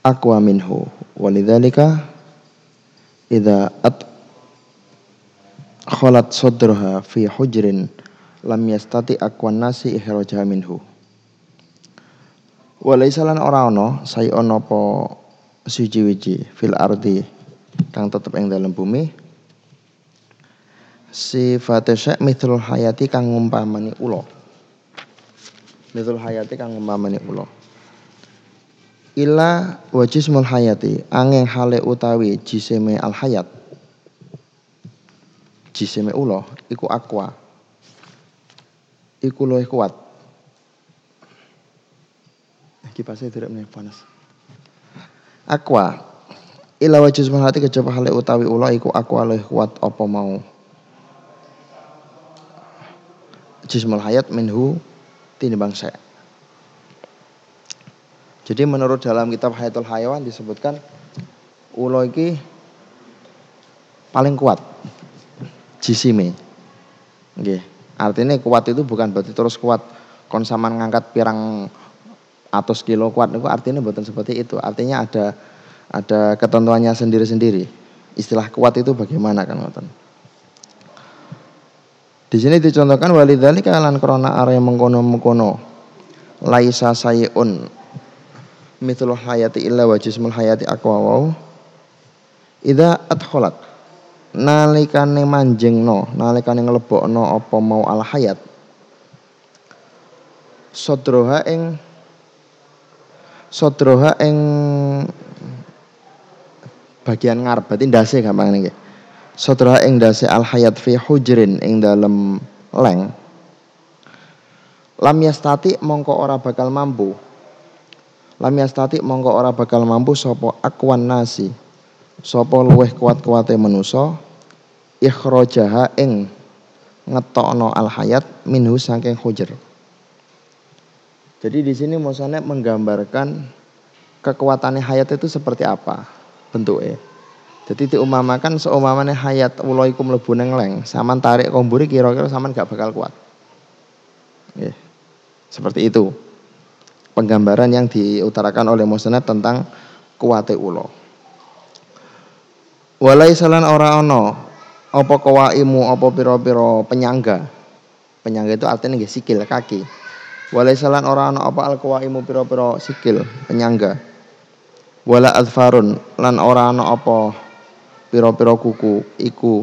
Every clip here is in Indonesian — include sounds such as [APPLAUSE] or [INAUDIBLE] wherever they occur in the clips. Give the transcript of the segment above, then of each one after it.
aqwa minhu walidzalika idza at khalat sadraha fi hujrin lam yastati aqwan nasi ihrajaha minhu Walaysa lan ora ana sai ana apa suci-wiji fil ardi kang tetep ing dalam bumi. Sifate syek mithlul hayati kang ngumpamani ula mithlul hayati kang ngumpamani ula ila wajismul hayati angin hale utawi jiseme al hayat jiseme ula iku aqua. Iku luwih kuat. Kipasnya tidak meneh panas. Aqua. Ila hati kejaba hale utawi ula iku aqua luwih kuat apa mau? Jismul hayat minhu tinimbang saya. Jadi menurut dalam kitab Hayatul Hayawan disebutkan ulo iki paling kuat jisime. Nggih. Artinya kuat itu bukan berarti terus kuat konsaman ngangkat pirang atau kilo kuat itu artinya bukan seperti itu. Artinya ada ada ketentuannya sendiri-sendiri. Istilah kuat itu bagaimana kan ngoten. Di sini dicontohkan walidzalika lan krona area mengkono-mengkono laisa sayun mithlul hayati illa wa jismul hayati aqwa wau. Idza adkhalat nalikane manjingno nalikane nglebokno apa mau al hayat sodroha ing sodroha ing bagian ngarep. Berarti ndase gampang niki. Sodroha ing ndase al hayat fi hujrin ing dalem leng. Lam yastati mongko ora bakal mampu lam yastati mongko ora bakal mampu sapa akwan nasi sapa luweh kuat-kuate manusa ikhrajaha ing ngetokno al hayat minhu saking hujr jadi di sini Mosanet menggambarkan kekuatannya hayat itu seperti apa bentuknya. Jadi diumamakan seumamanya hayat uloikum lebu leng, saman tarik komburi kira-kira saman gak bakal kuat. Seperti itu. Penggambaran yang diutarakan oleh Mosanet tentang kuate ulo. Walai salan ora ono apa kawaimu apa piro-piro penyangga. Penyangga itu artinya nggih sikil kaki Walai salan ora ana apa alqawaimu pira-pira sikil penyangga. Wala adfarun lan ora ana apa pira-pira kuku iku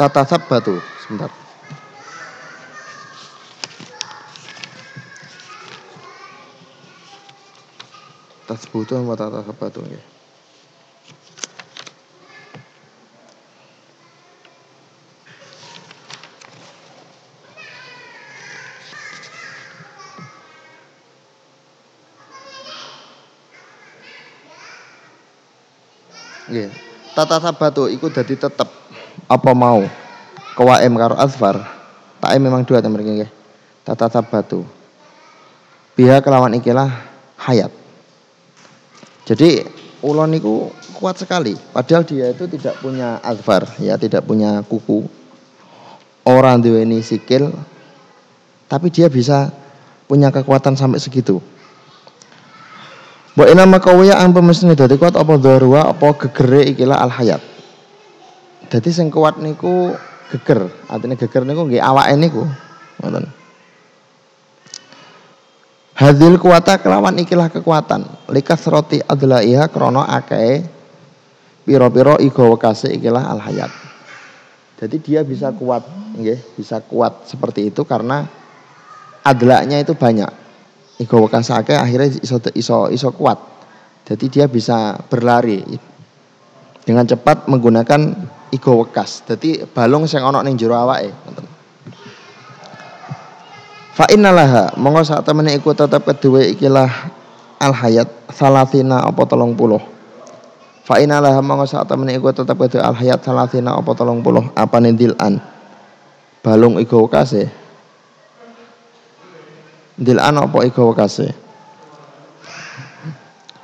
tata batu sebentar. Tasbutu wa tata batu nggih. Nggih. Tata sabatu iku dadi tetep apa mau kawaim karo asfar. Tae memang dua temen nggih. Tata sabatu. Biha kelawan ikilah hayat. Jadi ulon niku kuat sekali. Padahal dia itu tidak punya asfar, ya tidak punya kuku. Orang duweni sikil, tapi dia bisa punya kekuatan sampai segitu. Wa ina makawiya ang pemesine dadi kuat apa darwa apa gegere ikilah al hayat. Dadi sing kuat niku geger, artinya geger niku nggih awake niku. Ngoten. Hadil kuwata kelawan ikilah kekuatan likas roti iha krono akeh piro-piro igo wekase ikilah al hayat. Jadi dia bisa kuat, nggih, bisa kuat seperti itu karena adlanya itu banyak. Igo wakasake akhirnya iso iso iso kuat. Jadi dia bisa berlari dengan cepat menggunakan igo wekas. Jadi balung sing ana ning jero awake. Fa innalaha monggo sak temene iku tetep kedue ikilah al hayat salatina apa tolong puluh. Fa innalaha monggo sak temene iku tetep kedue al hayat salatina apa tolong puluh apa dilan. Balung igo wekase dilan apa iku wekase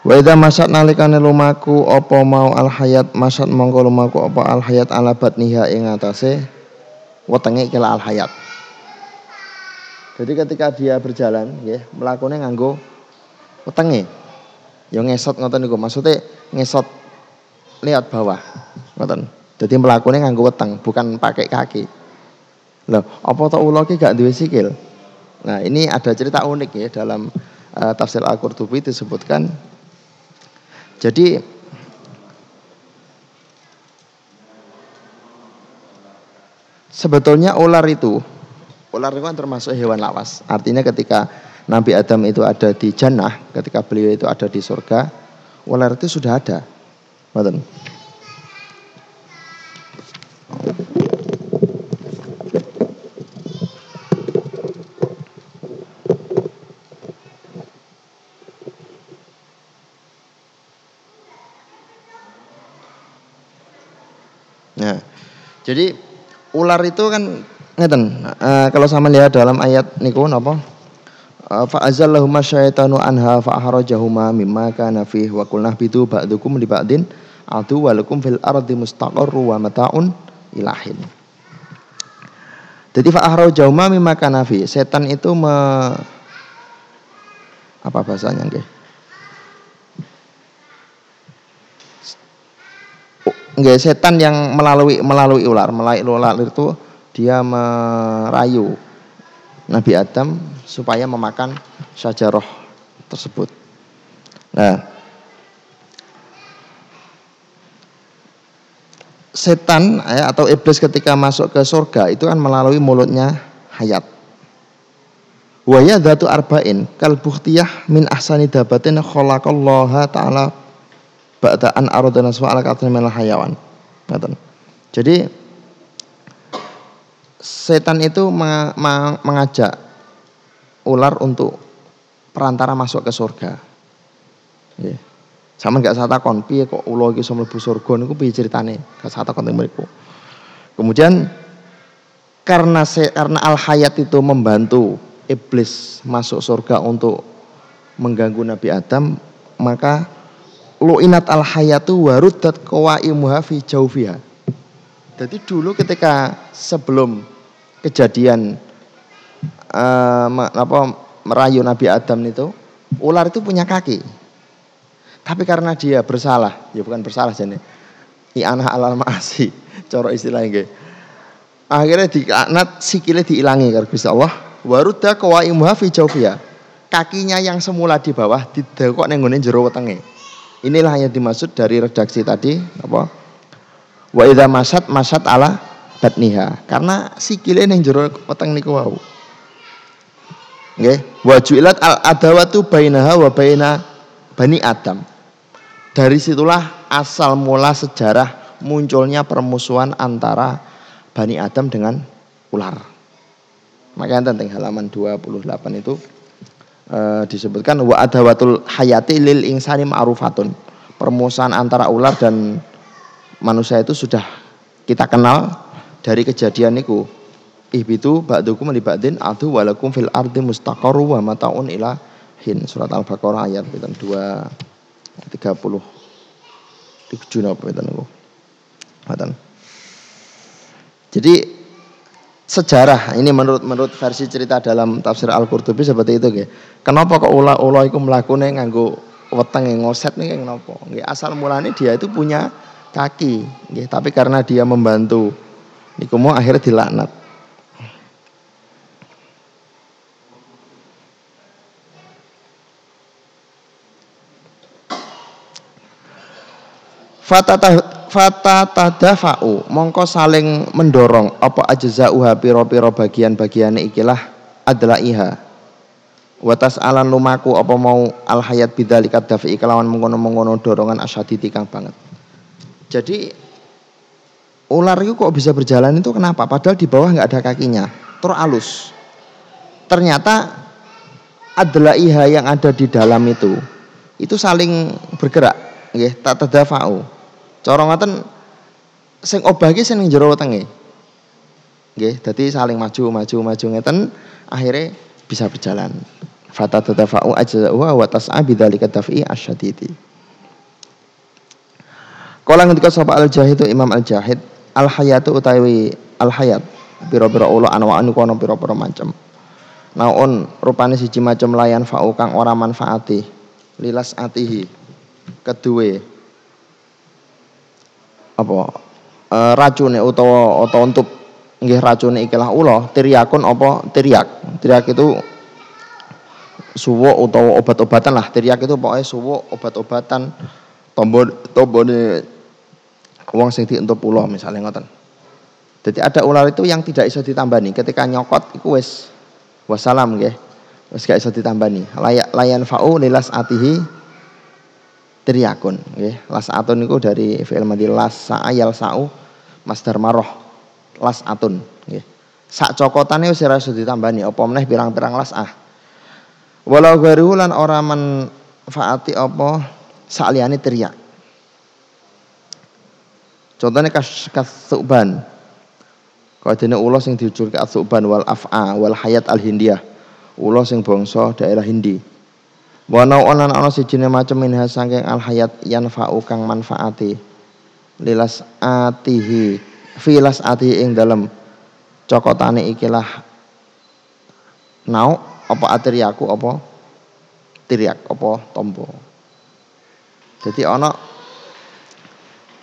Wa idza masat nalikane lumaku apa mau al hayat masat mongko lumaku apa al hayat ala batniha ing atase wetenge kila al hayat Jadi ketika dia berjalan nggih, mlakune nganggo wetenge. Ya ngesot ngoten niku. Maksudnya ngesot lihat bawah. Ngoten. Jadi mlakune nganggo weteng, bukan pakai kaki. Loh, apa to ula ki gak duwe sikil? Nah, ini ada cerita unik ya dalam uh, tafsir Al-Qurtubi disebutkan jadi sebetulnya ular itu ular itu kan termasuk hewan lawas. Artinya ketika Nabi Adam itu ada di jannah, ketika beliau itu ada di surga, ular itu sudah ada. Betul. Nah, jadi ular itu kan ngeten. Uh, kalau sama lihat dalam ayat niku napa? Uh, fa azallahuma syaitanu anha fa ahrajahuma mimma kana fihi wa qulna bitu ba'dukum li ba'din atu walakum fil ardi mustaqarru wa mataun ilahin jadi fa ahrajahuma mimma kana fihi. Setan itu me apa bahasanya nggih? Enggak setan yang melalui melalui ular, melalui ular itu dia merayu Nabi Adam supaya memakan syajarah tersebut. Nah, setan ya, atau iblis ketika masuk ke surga itu kan melalui mulutnya hayat. Wa datu arba'in kal bukhtiyah min ahsani dabatin khalaqallaha ta'ala ba'daan aradana su'ala katanya minal hayawan. Jadi setan itu mengajak ular untuk perantara masuk ke surga. Ya. Sama gak saya takon, piye kok ulo iki iso mlebu surga niku piye ceritane? Gak saya takon mriku. Kemudian karena se, karena al hayat itu membantu iblis masuk surga untuk mengganggu Nabi Adam, maka lu'inat al hayatu warudat qawaimuha fi jaufiha. Jadi dulu ketika sebelum kejadian uh, apa merayu Nabi Adam itu, ular itu punya kaki. Tapi karena dia bersalah, ya bukan bersalah jadi anak alal maasi, [LAUGHS] coro istilahnya gitu. Akhirnya di anak sikile diilangi karena bisa Allah. Warudah qawaimuha fi jaufiha. Kakinya yang semula di bawah didekok neng jero wetenge. Inilah yang dimaksud dari redaksi tadi apa? Wa idza masat masat ala batniha. Karena sikile ning jero weteng niku wau. Nggih, wa ju'ilat al adawatu bainaha wa baina bani Adam. Dari situlah asal mula sejarah munculnya permusuhan antara Bani Adam dengan ular. Makanya tentang halaman 28 itu e, disebutkan wa adawatul hayati lil insani ma'rufatun. Permusuhan antara ular dan manusia itu sudah kita kenal dari kejadian niku. Ihbitu ba'dukum li ba'din adu walakum fil ardi mustaqarru wa mataun ila hin. Surat Al-Baqarah ayat 2 30 tujuh napa niku. Jadi sejarah ini menurut menurut versi cerita dalam tafsir Al-Qurtubi seperti itu nggih. Kenapa kok ula-ula iku mlakune nganggo wetenge ngoset nih kenapa? Nggih asal mulanya dia itu punya kaki nggih, tapi karena dia membantu niku mau akhirnya dilaknat. Fata tadafa'u mongko saling mendorong apa ajza'uha piro-piro bagian-bagian ikilah adalah iha watas alan lumaku apa mau al hayat bidzalika dafi kelawan mengono-mengono dorongan asyadidi kang banget jadi ular itu kok bisa berjalan itu kenapa padahal di bawah nggak ada kakinya teralus ternyata adalah iha yang ada di dalam itu itu saling bergerak ya tak tadafa'u Cara ngoten sing obah ki sing jero wetenge. Nggih, dadi saling maju maju maju ngeten akhirnya bisa berjalan. Fata tatafa'u ajza'uha wa tas'a bidzalika taf'i asyadidi. Kala ngendika sapa Al-Jahid Imam Al-Jahid, al-hayatu utawi al-hayat. Pira-pira ula anwa'an kono pira-pira macam. naon rupane siji macam layan fa'u kang ora manfaati. Lilas atihi kedue apa? E, racune utawa utawa untuk nggih racune ikilah ula tiriakun apa? Tiriak tiriak itu suwo utawa obat-obatan lah. Tiriak itu pokoknya suwo obat-obatan tombo tombone uang sing dientup ula misalnya ngoten jadi ada ular itu yang tidak iso ditambani ketika nyokot iku wis Wassalam nggih. Wis gak iso ditambani. Layak layan fa'u lilas atihi triyakun nggih. Las atun niku dari fi'il madhi las sa'ayal sa'u masdar maroh las atun nggih. Sak cokotane wis ora iso ditambani apa meneh pirang-pirang las ah. Walau gharuhu lan ora manfaati apa saliyane teriak. Contohnya kas kasuban Kadene ulos sing dijulke Atsuban wal Af'a wal Hayat al Hindiyah. Ulos sing bangsa daerah Hindi. Wa nau'an ana sijine macem minha saking al hayat yanfa'u kang manfaati. Lilas atihi filas atihi ing dalem cokotane ikilah nau apa atriaku apa tiriak apa tombo. Jadi ana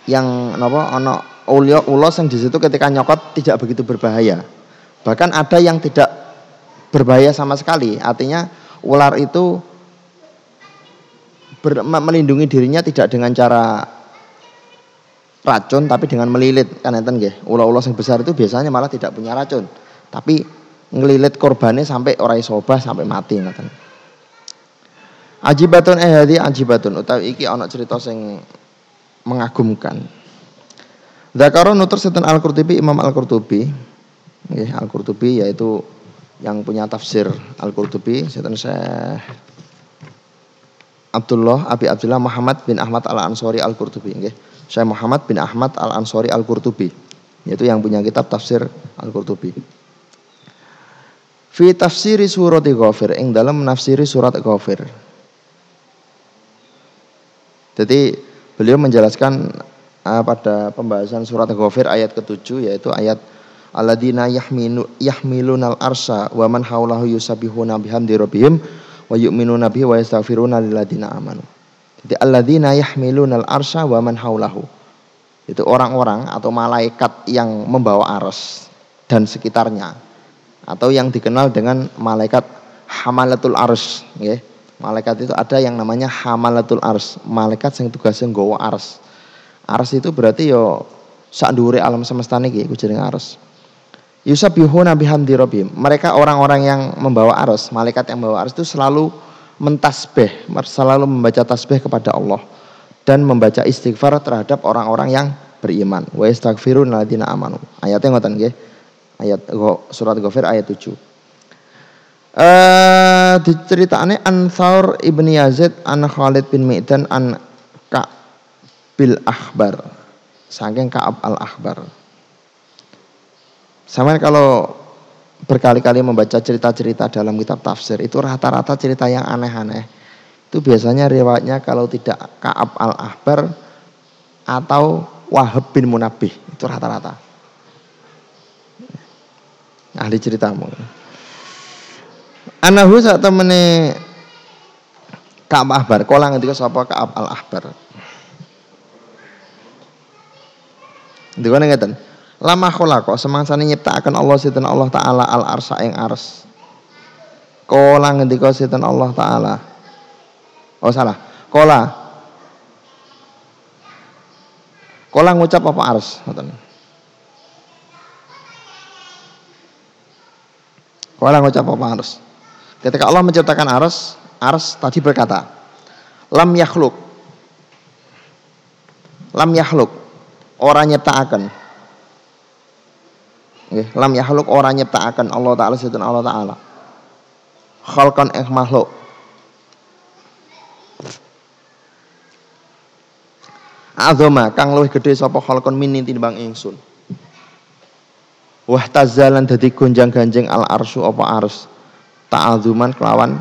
yang napa ana ulio ulos yang di situ ketika nyokot tidak begitu berbahaya. Bahkan ada yang tidak berbahaya sama sekali. Artinya ular itu ber, melindungi dirinya tidak dengan cara racun tapi dengan melilit kan enten nggih. Ular-ular yang besar itu biasanya malah tidak punya racun. Tapi ngelilit korbannya sampai orang isobah sampai mati ngoten. Ajibatun eh hadi ajibatun utawi iki ana cerita sing mengagumkan. Zakaro nutur setan Al-Qurtubi Imam Al-Qurtubi ya, Al-Qurtubi yaitu yang punya tafsir Al-Qurtubi setan saya Abdullah Abi Abdullah Muhammad bin Ahmad Al-Ansori Al-Qurtubi nggih. Saya Muhammad bin Ahmad Al-Ansori Al-Qurtubi yaitu yang punya kitab tafsir Al-Qurtubi. Fi tafsiri surat Ghafir ing dalam menafsiri surat Ghafir. Jadi beliau menjelaskan uh, pada pembahasan surat Ghafir ayat ke-7 yaitu ayat alladzina yahminu yahmilunal arsa wa man haulahu yusabbihuna bihamdi rabbihim wa yu'minuna bihi wa yastaghfiruna lilladzina amanu. Jadi alladzina yahmilunal arsa wa man haulahu. Itu orang-orang atau malaikat yang membawa aras dan sekitarnya atau yang dikenal dengan malaikat hamalatul ars ya. Malaikat itu ada yang namanya hamalatul ars, malaikat yang tugasnya nggawa ars. Ars itu berarti yo sak dhuwure alam semesta niki iku jenenge ars. Yusabbihuna bihamdi rabbihim. Mereka orang-orang yang membawa ars, malaikat yang membawa ars itu selalu mentasbih, selalu membaca tasbih kepada Allah dan membaca istighfar terhadap orang-orang yang beriman. Wa yastaghfirun ladina amanu. Ayatnya ngoten nggih. Ayat surat Ghafir ayat 7. Eh diceritane An Thawr ibni Yazid an Khalid bin Mi'dan an bil akhbar. Saking Ka'ab al akhbar. Sama kalau berkali-kali membaca cerita-cerita dalam kitab tafsir itu rata-rata cerita yang aneh-aneh. Itu biasanya riwayatnya kalau tidak Ka'ab al akhbar atau Wahab bin Munabih. Itu rata-rata. Ahli ceritamu Anahu saat temene Ka'ab Ahbar, kolang ngendika sapa Ka'ab al Ahbar. Dikone ngeten. Lama khalaqa semangsane nyiptakaken Allah sinten Allah taala al arsa ing ars. Kala ngendika sinten Allah taala. Oh salah. Kala. Kala ngucap apa ars ngoten. Kala ngucap apa ars. Ketika Allah menciptakan ars, ars tadi berkata, lam yakhluk. Lam yakhluk orang nyiptakaken. Nggih, lam yahluk ora nyiptakaken Allah taala sinten Allah taala. Khalqan ing makhluk. Azama kang luwih gedhe sapa khalqan mini timbang ingsun. Wah tazalan dadi gonjang-ganjing al arsu apa ars. Ta'azuman kelawan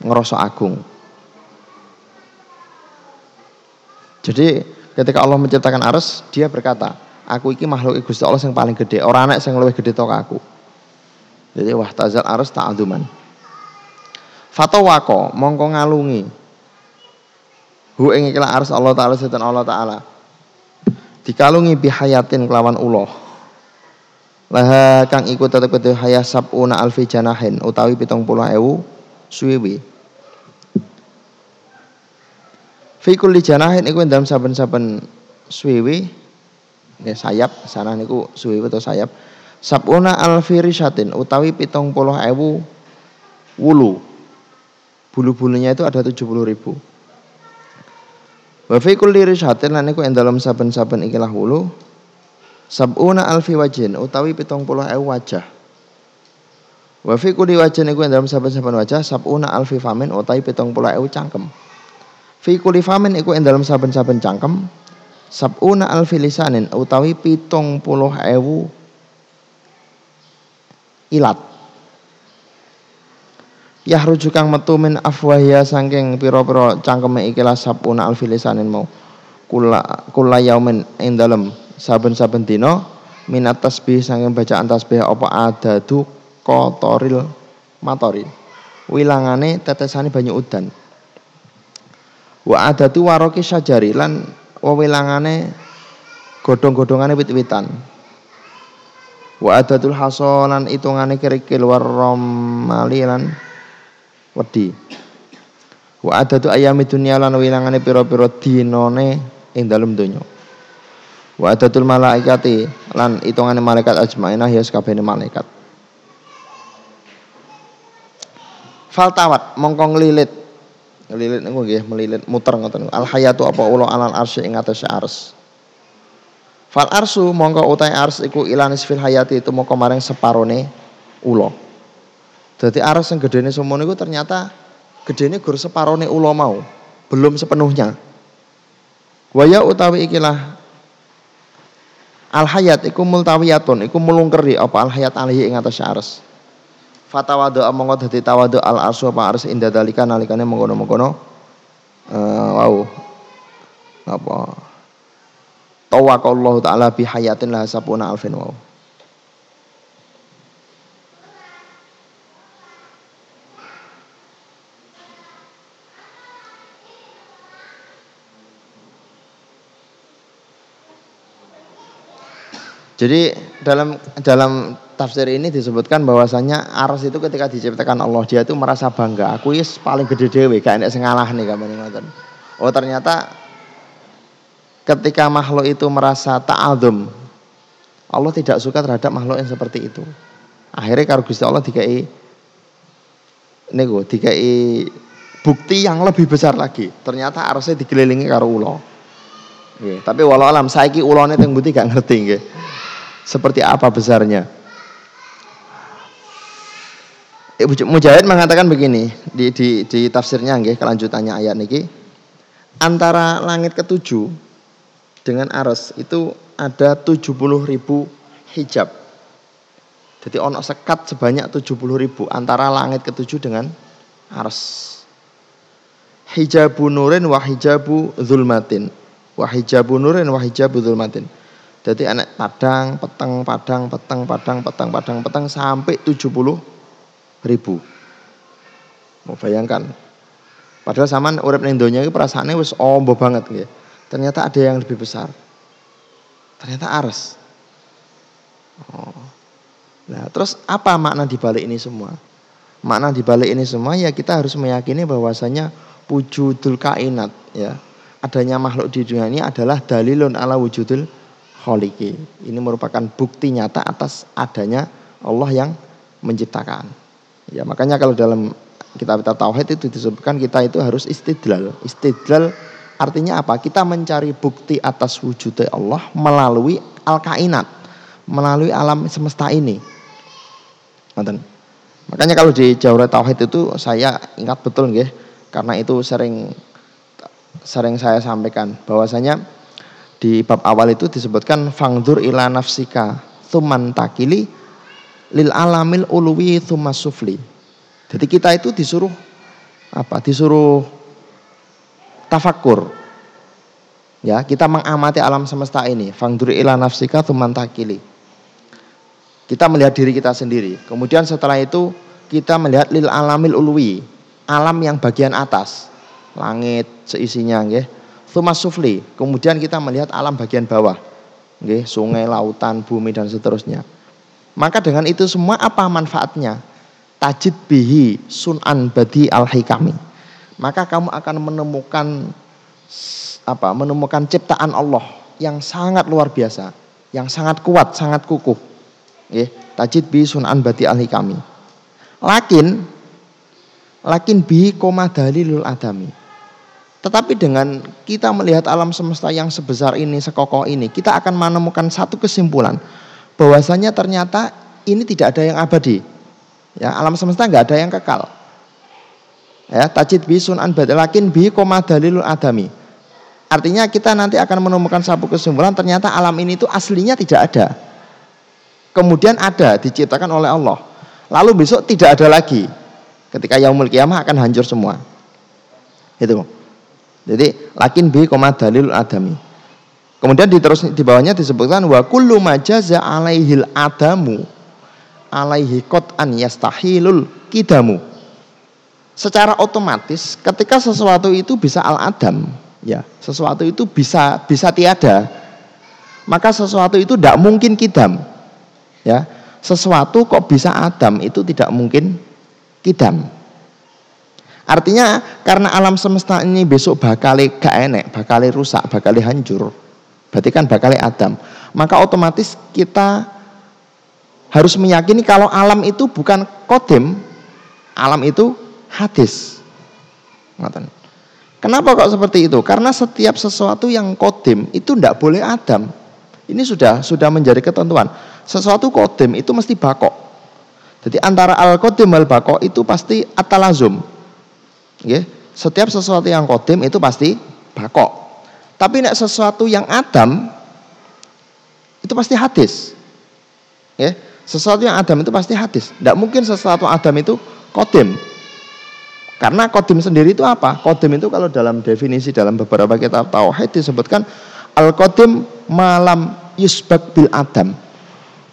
ngerasa agung. Jadi ketika Allah menciptakan ars, dia berkata, aku iki makhluk Gusti Allah yang paling gede, ora ana sing luwih gede tok aku. Jadi wah tazal arus ta'aduman. Fatawako mongko ngalungi. Hu ing arus Allah taala setan Allah taala. Dikalungi bihayatin kelawan uloh. Laha kang iku tetep kudu haya sabuna alfi janahin utawi ewu suwiwi. Fi kulli janahin iku dalam saben-saben suwiwi ya sayap sana niku suwiwi atau sayap. Sabuna alfi risyatin utawi pitong puluh ewu wulu. Bulu-bulunya itu ada tujuh puluh ribu. Wa fi kulli risyatin lan niku dalam saben-saben ikilah wulu sabuna alfi wajin utawi pitong puluh ewu wajah. Wa fi kulli wajin niku dalam saben-saben wajah sabuna alfi famin utawi pitong puluh ewu cangkem. Fi kulli famin iku dalam saben-saben cangkem sabuna alfi lisanin utawi pitung puluh ewu ilat. Yahruju kang metu min afwahya saking pira-pira cangkeme ikilah sabuna alfi lisanin mau kula kula yaumin ing saben-saben dina minat tasbih saking bacaan tasbih apa adadu kotoril matori wilangane tetesane banyu udan Wa adatu waroki syajari lan wewilangane godhong-godhongane wit-witan. Wa adatul hasolan itungane kerikil waromali lan wedi. Wa adatu ayami dunya lan wilangane pira-pira dinane ing dalem donya. Wa adatul malaikati lan itungane malaikat ajmainah ya sakabehane malaikat. Faltawat mongko nglilit Ngelilit niku nggih melilit muter ngoten. Al hayatu apa ulo alal arsy ing atase ars. Fal arsu mongko utai ars iku ilanis fil hayati itu mongko maring separone ulo. Jadi ars yang gedene semono niku ternyata gedene gur separone ulo mau, belum sepenuhnya. Waya utawi ikilah al hayat iku multawiyatun iku mulungkeri apa al hayat alihi ing atase ars fatawadu mongko dadi tawadu al arsu apa ars inda dalika nalikane mengkono-mengkono uh, wow apa tawakallahu taala bi hayatin la sapuna alfin wow Jadi dalam dalam tafsir ini disebutkan bahwasanya Ars itu ketika diciptakan Allah dia itu merasa bangga. Aku is paling gede dewe, gak enak sengalah nih kamu. Oh ternyata ketika makhluk itu merasa ta'adum Allah tidak suka terhadap makhluk yang seperti itu. Akhirnya karo Gusti Allah dikai nego dikai bukti yang lebih besar lagi. Ternyata Arsnya dikelilingi karo ulo. tapi walau alam saiki ulone teng gak ngerti nggih seperti apa besarnya. Mujahid mengatakan begini di, di, di tafsirnya nggih kelanjutannya ayat niki antara langit ketujuh dengan aras itu ada 70 ribu hijab. Jadi ono sekat sebanyak 70 ribu antara langit ketujuh dengan aras. Hijabu nurin wa hijabu zulmatin. Wa hijabu nurin wa zulmatin. Jadi anak padang, peteng, padang, peteng, padang, peteng, padang, peteng sampai 70 ribu. Mau bayangkan. Padahal zaman urip ning donya iki perasaane wis ombo banget nggih. Ternyata ada yang lebih besar. Ternyata ares. Oh. Nah, terus apa makna dibalik ini semua? Makna dibalik ini semua ya kita harus meyakini bahwasanya wujudul kainat ya. Adanya makhluk di dunia ini adalah dalilun ala wujudul kholiki. Ini merupakan bukti nyata atas adanya Allah yang menciptakan. Ya, makanya kalau dalam kitab-kitab tauhid itu disebutkan kita itu harus istidlal. Istidlal artinya apa? Kita mencari bukti atas wujudnya Allah melalui al-kainat, melalui alam semesta ini. Makanya kalau di Jauhra Tauhid itu saya ingat betul nggih, karena itu sering sering saya sampaikan bahwasanya di bab awal itu disebutkan fangdur ila nafsika thuman takili lil alamil uluwi thumma sufli. Jadi kita itu disuruh apa? Disuruh tafakur. Ya, kita mengamati alam semesta ini. Fangduri ila nafsika tumantakili. Kita melihat diri kita sendiri. Kemudian setelah itu kita melihat lil alamil ulwi, alam yang bagian atas, langit seisinya nggih. Sufli. Kemudian kita melihat alam bagian bawah. Nggih, sungai, lautan, bumi dan seterusnya. Maka dengan itu semua apa manfaatnya? Tajid bihi sun'an badi al-hikami. Maka kamu akan menemukan apa menemukan ciptaan Allah yang sangat luar biasa, yang sangat kuat, sangat kukuh. Ya, tajid bi sunan bati ahli kami. Lakin lakin bi koma dalilul adami. Tetapi dengan kita melihat alam semesta yang sebesar ini, sekokoh ini, kita akan menemukan satu kesimpulan bahwasanya ternyata ini tidak ada yang abadi. Ya, alam semesta nggak ada yang kekal. Ya, tajid bi sunan bati lakin bi koma dalilul adami Artinya kita nanti akan menemukan satu kesimpulan ternyata alam ini itu aslinya tidak ada. Kemudian ada diciptakan oleh Allah. Lalu besok tidak ada lagi. Ketika yaumul kiamah akan hancur semua. Itu. Jadi lakin bi koma dalil adami. Kemudian di terus di bawahnya disebutkan wa kullu majaza alaihil adamu alaihi qat'an yastahilul kidamu. Secara otomatis ketika sesuatu itu bisa al adam, ya sesuatu itu bisa bisa tiada maka sesuatu itu tidak mungkin kidam ya sesuatu kok bisa adam itu tidak mungkin kidam artinya karena alam semesta ini besok bakal gak enek bakal rusak bakal hancur berarti kan bakal adam maka otomatis kita harus meyakini kalau alam itu bukan kodim alam itu hadis Kenapa kok seperti itu? Karena setiap sesuatu yang kodim itu tidak boleh adam. Ini sudah sudah menjadi ketentuan. Sesuatu kodim itu mesti bakok. Jadi antara al kodim al bakok itu pasti atalazum. Setiap sesuatu yang kodim itu pasti bakok. Tapi nek sesuatu yang adam itu pasti hadis. Okay? Sesuatu yang adam itu pasti hadis. Tidak mungkin sesuatu adam itu kodim. Karena kodim sendiri itu apa? Kodim itu kalau dalam definisi dalam beberapa kitab tauhid disebutkan al kodim malam yusbak bil adam.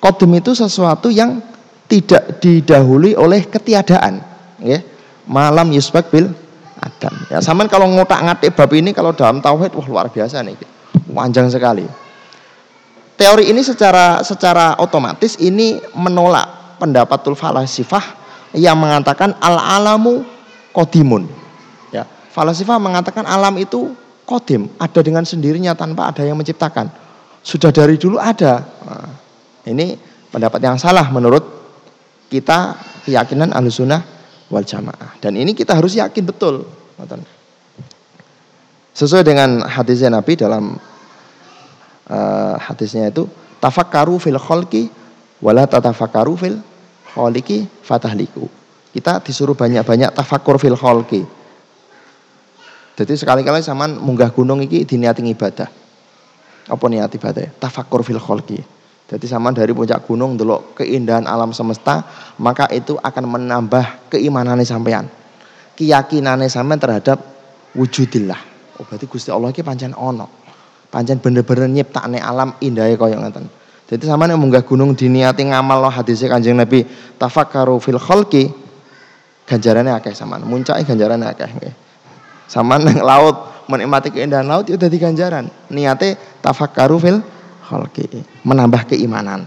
Kodim itu sesuatu yang tidak didahului oleh ketiadaan, ya. Malam yusbak bil adam. Ya, sama kalau ngotak ngatik bab ini kalau dalam tauhid wah luar biasa nih. Panjang sekali. Teori ini secara secara otomatis ini menolak pendapatul falasifah yang mengatakan al alamu kodimun. Ya, falasifah mengatakan alam itu kodim, ada dengan sendirinya tanpa ada yang menciptakan. Sudah dari dulu ada. Nah, ini pendapat yang salah menurut kita keyakinan alusunah wal jamaah. Dan ini kita harus yakin betul. Sesuai dengan hadisnya Nabi dalam uh, hadisnya itu tafakkaru fil kholki wala tatafakkaru fil kholiki fatahliku. Kita disuruh banyak-banyak tafakur fil kholki. Jadi sekali-kali sama munggah gunung iki diniati ibadah. Apa niat ibadah? Tafakur fil kholki. Jadi sama dari puncak gunung dulu keindahan alam semesta, maka itu akan menambah keimanannya sampean. Keyakinannya sampean terhadap wujudillah. Oh berarti Gusti Allah iki pancen ono. Pancen bener-bener nyiptakne alam indahnya kaya ngoten. Jadi sama yang munggah gunung diniati ngamal loh hadisnya kanjeng Nabi tafakkaru fil kholki ganjarannya akeh saman muncake ganjarannya akeh nggih saman [LAUGHS] nang laut menikmati keindahan laut ya dadi ganjaran niate tafakkaru fil khalqi menambah keimanan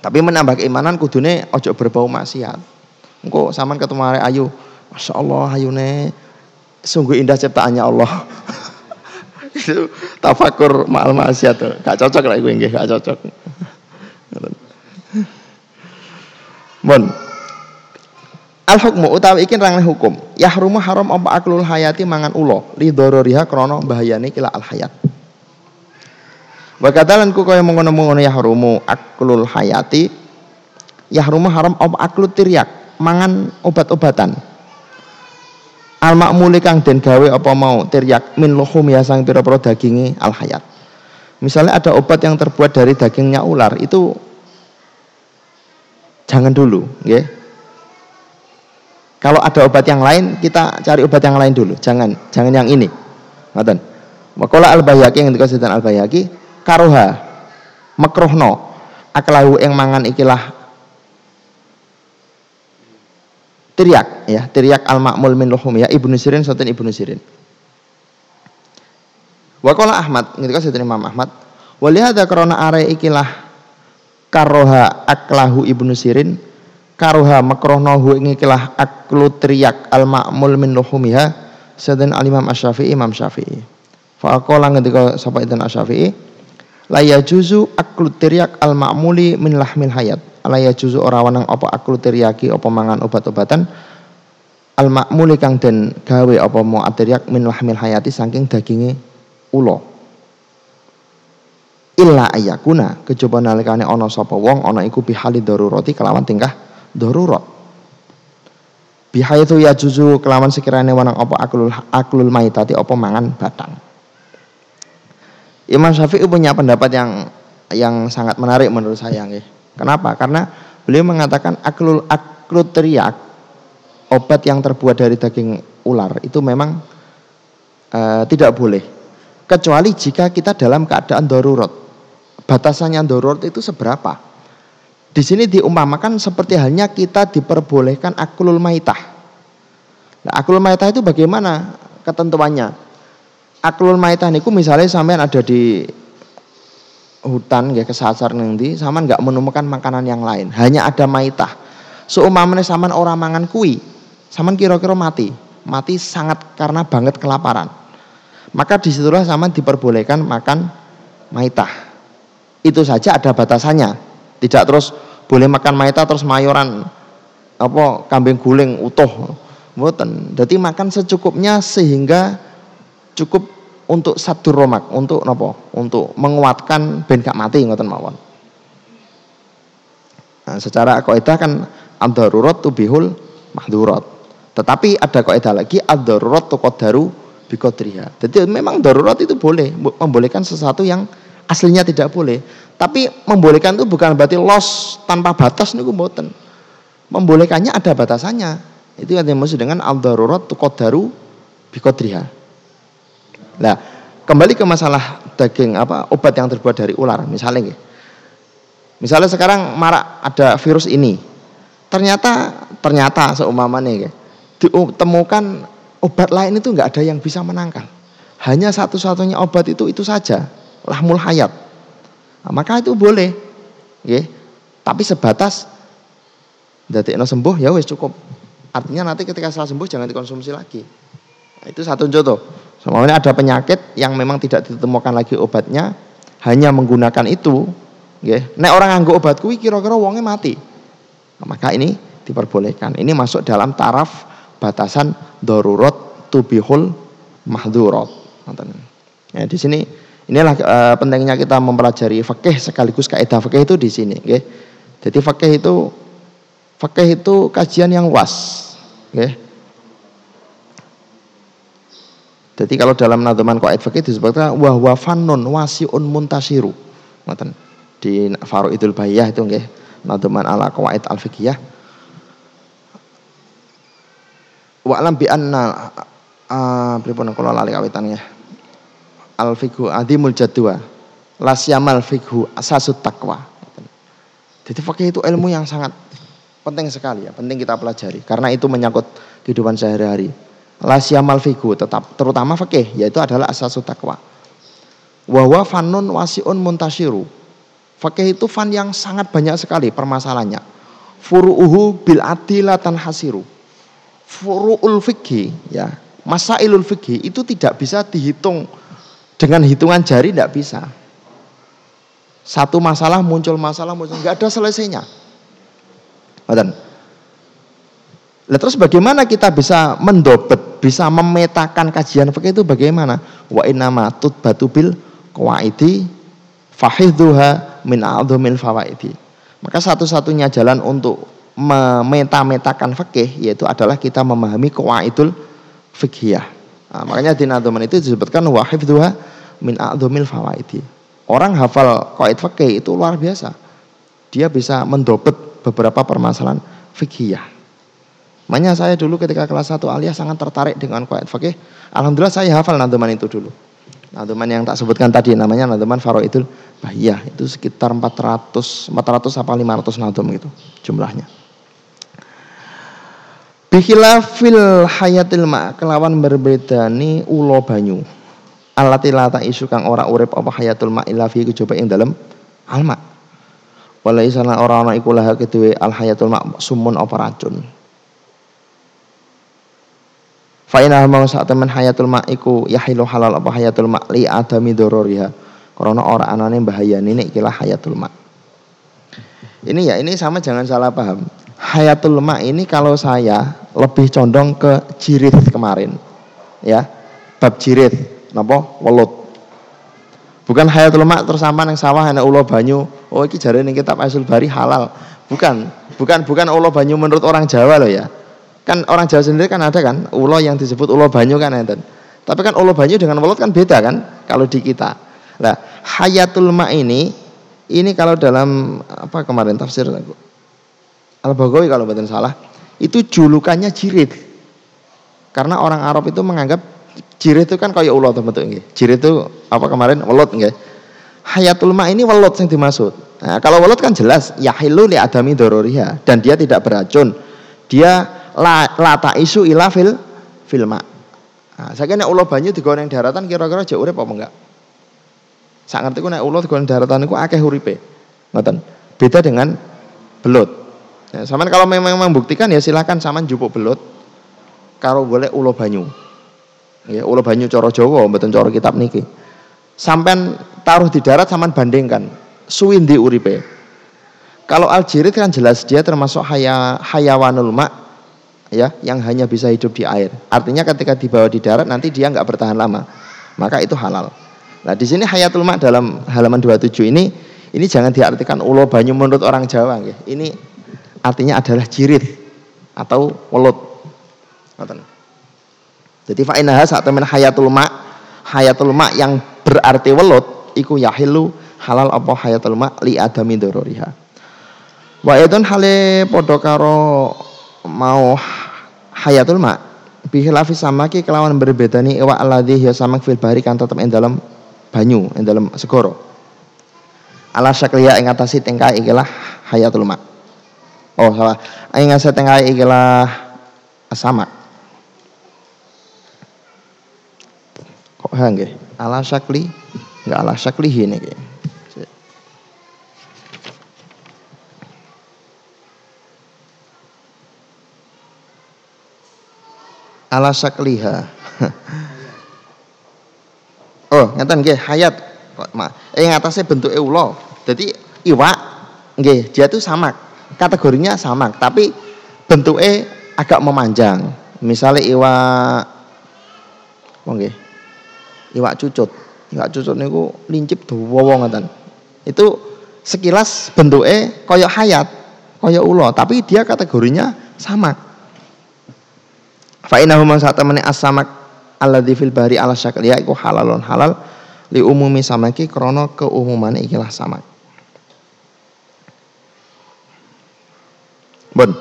tapi menambah keimanan kudune ojo berbau maksiat. Engko saman ketemu arek ayu Masya Allah ayune sungguh indah ciptaannya Allah. [LAUGHS] Itu tafakur ma'al maksiat. Gak cocok lah gue nggih gak cocok. [LAUGHS] Mon, Al hukmu utawi iki rang hukum. Yahrumu haram apa aklul hayati mangan ulo li dororiha krana bahayane kila al hayat. Wa kadalan ku kaya mengono-mengono yahrumu aklul hayati yahrumu haram apa aklu tiryak mangan obat-obatan. Al makmuli kang den gawe apa mau tiryak min luhum ya sang pira-pira dagingi al hayat. Misalnya ada obat yang terbuat dari dagingnya ular itu jangan dulu, nggih. Kalau ada obat yang lain, kita cari obat yang lain dulu. Jangan, jangan yang ini. Ngoten. Wakola al bayaki yang dikasihkan al bayaki karoha makrohno aklahu yang mangan ikilah teriak ya teriak al makmul min luhum ya ibnu sirin soten ibnu sirin. Wakola Ahmad ketika saya Imam Ahmad? Walihada karena are ikilah karoha aklahu ibnu sirin karoha makrohnohu ikilah aklu teriak al makmul min luhumiha sedang al imam asyafi'i imam syafi'i. Faqala ketika sapa itu asyafi'i la yajuzu aklu teriak al makmuli min lahmil hayat. Ala juzu ora wanang apa aklu teriaki apa mangan obat-obatan. Al makmuli kang den gawe apa mau ateriak min lahmil hayati saking daginge ula. Illa ayakuna kejaba nalikane ana sapa wong ana iku bihali darurati kelawan tingkah darurat. Bihaitu ya juzu kelawan sekiranya wanang apa aklul aklul maitati apa mangan batang Imam Syafi'i punya pendapat yang yang sangat menarik menurut saya nggih. Kenapa? Karena beliau mengatakan aklul teriak obat yang terbuat dari daging ular itu memang uh, tidak boleh kecuali jika kita dalam keadaan darurat. Batasannya darurat itu seberapa? Di sini diumpamakan seperti halnya kita diperbolehkan aklul maitah. Nah, aklul maitah itu bagaimana ketentuannya? Aklul maitah niku misalnya sampean ada di hutan ya kesasar nanti sama nggak menemukan makanan yang lain. Hanya ada maitah. Seumpamanya sama orang mangan kui sama kira-kira mati. Mati sangat karena banget kelaparan. Maka di situlah sama diperbolehkan makan maitah. Itu saja ada batasannya. Tidak terus boleh makan maitah terus mayoran apa kambing guling utuh. Mboten. Jadi makan secukupnya sehingga cukup untuk satu romak, untuk nopo, untuk menguatkan ben gak mati ngoten mawon. Nah, secara kaidah kan ad-darurat tubihul mahdurat. Tetapi ada kaidah lagi ad-darurat tuqaddaru biqadriha. Jadi memang darurat itu boleh membolehkan sesuatu yang aslinya tidak boleh. Tapi membolehkan itu bukan berarti los tanpa batas niku mboten. Membolehkannya ada batasannya. Itu yang dimaksud dengan ad-darurat tuqaddaru biqadriha. Nah, kembali ke masalah daging apa obat yang terbuat dari ular misalnya Misalnya sekarang marak ada virus ini. Ternyata ternyata seumpamanya ya, ditemukan obat lain itu nggak ada yang bisa menangkal. Hanya satu-satunya obat itu itu saja, lahmul hayat. Nah, maka itu boleh. Ya. Tapi sebatas no sembuh ya wes cukup. Artinya nanti ketika setelah sembuh jangan dikonsumsi lagi. Nah, itu satu contoh. Semuanya ada penyakit yang memang tidak ditemukan lagi obatnya, hanya menggunakan itu, nggih. Nek orang nganggo obat kuwi kira-kira wonge mati. Maka ini diperbolehkan. Ini masuk dalam taraf batasan darurat tubihul mahdurat. Ya, di sini inilah uh, pentingnya kita mempelajari fikih sekaligus kaidah fikih itu di sini, nggih. Jadi fikih itu fikih itu kajian yang luas, nggih Jadi kalau dalam nadoman qaid fikih disebutkan wa huwa fannun wasiun muntasiru. Ngoten. Di Faroidul Bayah itu nggih, nadoman ala qawaid al fikih. Wa alam bi anna pripun kula lali kawitan ya. Al fikhu adimul jadwa. Lasyamal fikhu asasut taqwa. Jadi fikih itu ilmu yang sangat penting sekali ya, penting kita pelajari karena itu menyangkut kehidupan sehari-hari lasyamal tetap terutama fikih yaitu adalah asasut takwa. Wahwa fanun wasiun muntashiru. Fikih itu fan yang sangat banyak sekali permasalahannya. Furu'uhu bil adilatan hasiru. Furu'ul fikih ya, masailul fikih itu tidak bisa dihitung dengan hitungan jari tidak bisa. Satu masalah muncul masalah muncul nggak ada selesainya. Dan Nah, terus bagaimana kita bisa mendobet, bisa memetakan kajian fikih itu bagaimana? Wa innama tutbatu bil qawaidi fahidhuha min a'dhamil fawaidi. Maka satu-satunya jalan untuk memeta-metakan fikih yaitu adalah kita memahami qawaidul fikhiyah. Nah, makanya di nadoman itu disebutkan wahifdhuha min a'dhamil fawaidi. Orang hafal qaid fikih itu luar biasa. Dia bisa mendobet beberapa permasalahan fikih Makanya saya dulu ketika kelas 1 aliyah sangat tertarik dengan kuat fakih. Alhamdulillah saya hafal nadoman itu dulu. Nadoman yang tak sebutkan tadi namanya nadoman Faroidul Bahiyah. Itu sekitar 400 400 apa 500 nadom gitu jumlahnya. Bihilafil hayatil ma kelawan berbeda ni ulo banyu. Alati lata isu kang ora urip apa hayatul ma illa fi kejaba ing dalem alma. Wala isana ora ana iku laha al hayatul ma sumun apa racun. Fa inna mau sak temen hayatul ma iku yahilu halal apa hayatul ma li adami dororiha. Karena ora anane bahayane nek ikilah hayatul ma. Ini ya, ini sama jangan salah paham. Hayatul ma ini kalau saya lebih condong ke jirit kemarin. Ya. Bab jirit, napa? Welut. Bukan hayatul mak terus sampean yang sawah enak ulo banyu. Oh iki jare ning kitab Aisyul Bari halal. Bukan, bukan bukan ulo banyu menurut orang Jawa loh ya. Kan orang Jawa sendiri kan ada kan ulo yang disebut ulo banyu kan enten. Tapi kan ulo banyu dengan welut kan beda kan kalau di kita. Nah, hayatul ma ini ini kalau dalam apa kemarin tafsir Al-Baghawi kalau betul salah itu julukannya jirit. Karena orang Arab itu menganggap jirit itu kan kayak ulo bentuknya. Jirit itu apa kemarin welut nggih. Hayatul ma ini welut yang dimaksud. Nah, kalau welut kan jelas yahilu li adami dororiha dan dia tidak beracun. Dia la, lata isu ila fil filma. Nah, saya kira ulo banyu digoreng daratan kira-kira jauh urip apa enggak? Saya ngerti nek ulo digoreng daratan itu akeh uripe. Ngoten. Beda dengan belut. Ya, saman kalau memang membuktikan ya silakan saman jupuk belut karo boleh ulo banyu. Ya, ulo banyu coro Jawa mboten coro kitab niki. Sampai taruh di darat saman bandingkan suwindi uripe. Kalau aljirit kan jelas dia termasuk haya, hayawanul mak ya yang hanya bisa hidup di air. Artinya ketika dibawa di darat nanti dia nggak bertahan lama. Maka itu halal. Nah, di sini hayatul mak dalam halaman 27 ini ini jangan diartikan ulo banyu menurut orang Jawa ya. Ini artinya adalah jirit atau welut. Jadi fa'inaha saat temen hayatul ma hayatul ma yang berarti welut iku yahilu halal apa hayatul ma li adami dororiha. Wa idun hale padha mau hayatul ma bihilafi samaki kelawan berbedani iwa alladhi ya samak fil bahri kan tetep ing dalam banyu ing dalam segoro. Ala syakliya ing atasi tingkai ikilah hayatul ma. Oh salah. Aing ngase tengah ikilah sama. Kok ha? Ala syakli? Enggak ala syakli ini Ala syakliha. [LAUGHS] oh, ngeten nggih, hayat. Eh ngatasé bentuke ula. Dadi iwak nggih, dia tuh samak kategorinya sama, tapi bentuknya agak memanjang. Misalnya iwak oke, Iwak cucut. Iwak cucut niku lincip dawa ngoten. Itu sekilas bentuknya kaya hayat, kaya ulo, tapi dia kategorinya sama. Fa innahu man satamani as-samak alladzi fil bahri ala syakl ya iku halalun halal li umumi samaki krana keumumane ikilah samak. Bon.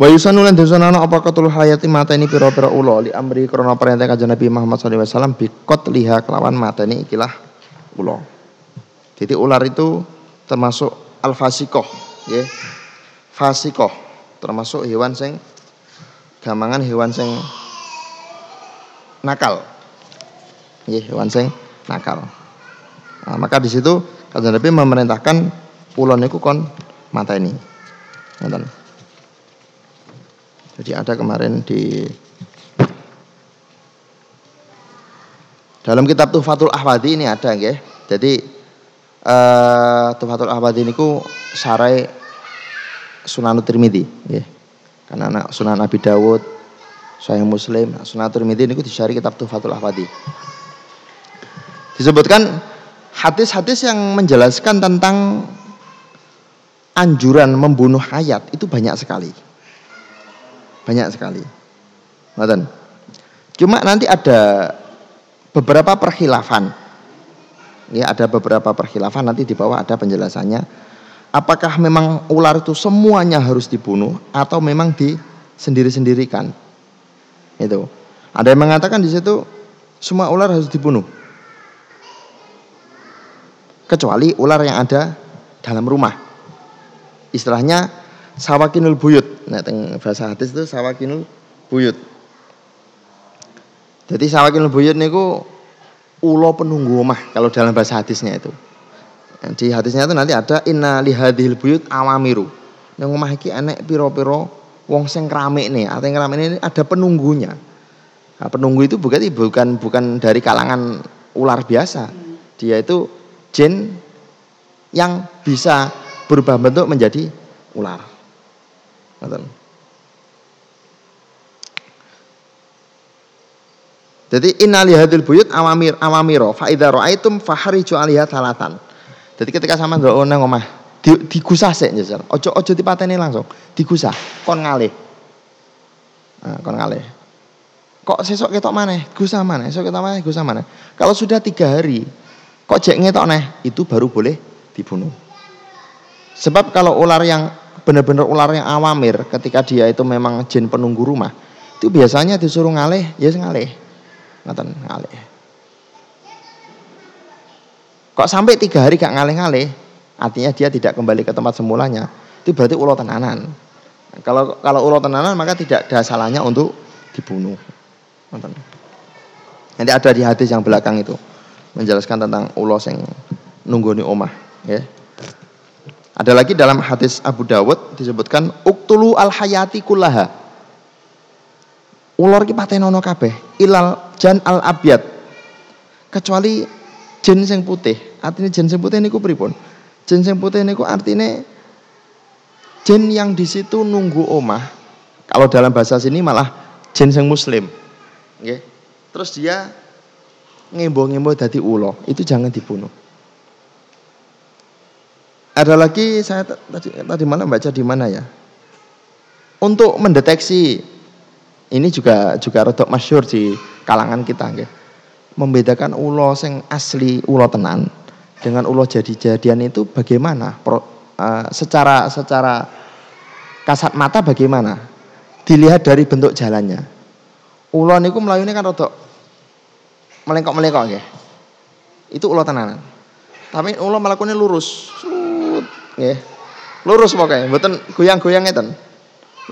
Wa yusanu lan dosanana apa katul hayati mata ini pira-pira ula li amri krana perintah kanjeng Nabi Muhammad sallallahu alaihi wasallam bikot liha kelawan ini ikilah ula. Jadi ular itu termasuk al-fasikoh, ya. Fasikoh termasuk hewan sing gamangan hewan sing nakal. Ya, hewan sing nakal. Nah, maka di situ kanjeng Nabi memerintahkan ulon niku kon mata ini. Ngoten. Jadi ada kemarin di dalam kitab Tufatul Ahwadi ini ada ya. Jadi uh, Tufatul Ahwadi ini ku sarai Sunan Tirmidzi ya. Karena anak Sunan Nabi Dawud, Sahih Muslim, Sunan Tirmidzi ini ku disari kitab Tufatul Ahwadi. Disebutkan hadis-hadis yang menjelaskan tentang anjuran membunuh hayat itu banyak sekali. Banyak sekali. Ngoten. Cuma nanti ada beberapa perkhilafan. Ya, ada beberapa perkhilafan nanti di bawah ada penjelasannya. Apakah memang ular itu semuanya harus dibunuh atau memang di sendiri-sendiri kan. Itu. Ada yang mengatakan di situ semua ular harus dibunuh. Kecuali ular yang ada dalam rumah. Istilahnya sawakinul buyut. Nah, bahasa hadis itu sawakinul buyut. Jadi sawakinul buyut niku ulo penunggu rumah kalau dalam bahasa hadisnya itu. Di hadisnya itu nanti ada inna lihadil buyut awamiru. Yang rumah iki enek piro-piro wong sing keramik nih. Artinya keramik ini ada penunggunya. Nah, penunggu itu bukan bukan bukan dari kalangan ular biasa. Dia itu jin yang bisa berubah bentuk menjadi ular. Jadi innali hadil buyut awamir awamiro fa idza raaitum fahariju alaiha talatan. Jadi ketika sama ndelok nang omah di, digusah sik njajal. Ojo ojo dipateni langsung, digusah kon ngalih. Nah, kon ngalih kok sesok ketok mana? Gusah mana? Sesok ketok mana? Gusah mana? Kalau sudah tiga hari, kok jek ngetok neh, itu baru boleh dibunuh. Sebab kalau ular yang benar-benar ular yang awamir, ketika dia itu memang jin penunggu rumah, itu biasanya disuruh ngalih, ya ngalih. Ngaten ngalih. Kok sampai tiga hari gak ngalih-ngalih, artinya dia tidak kembali ke tempat semulanya. Itu berarti ulo tenanan. Kalau kalau ulo tenanan maka tidak ada salahnya untuk dibunuh. Nanti ada di hadis yang belakang itu menjelaskan tentang ulos yang nunggoni omah. Ya. Ada lagi dalam hadis Abu Dawud disebutkan uktulu al hayati kullaha. Ulor ki patenono kabeh ilal jan al abyad. Kecuali jin sing putih. Artinya jin sing putih niku pripun? Jin sing putih niku artinya jin yang di situ nunggu omah. Kalau dalam bahasa sini malah jin sing muslim. Nggih. Terus dia ngembo-ngembo dadi ulo, itu jangan dibunuh. Ada lagi saya tadi tadi mana baca di mana ya? Untuk mendeteksi ini juga juga rodok masyur di kalangan kita nggih. Membedakan ulo sing asli ulo tenan dengan ulo jadi-jadian itu bagaimana? Pro, uh, secara secara kasat mata bagaimana? Dilihat dari bentuk jalannya. Ulo niku melayune kan rada melengkok-melengkok nggih. Itu ulo tenanan. Tapi ulo melakukannya lurus. Sut, nggih. Lurus pokoknya, mboten goyang-goyang ngeten.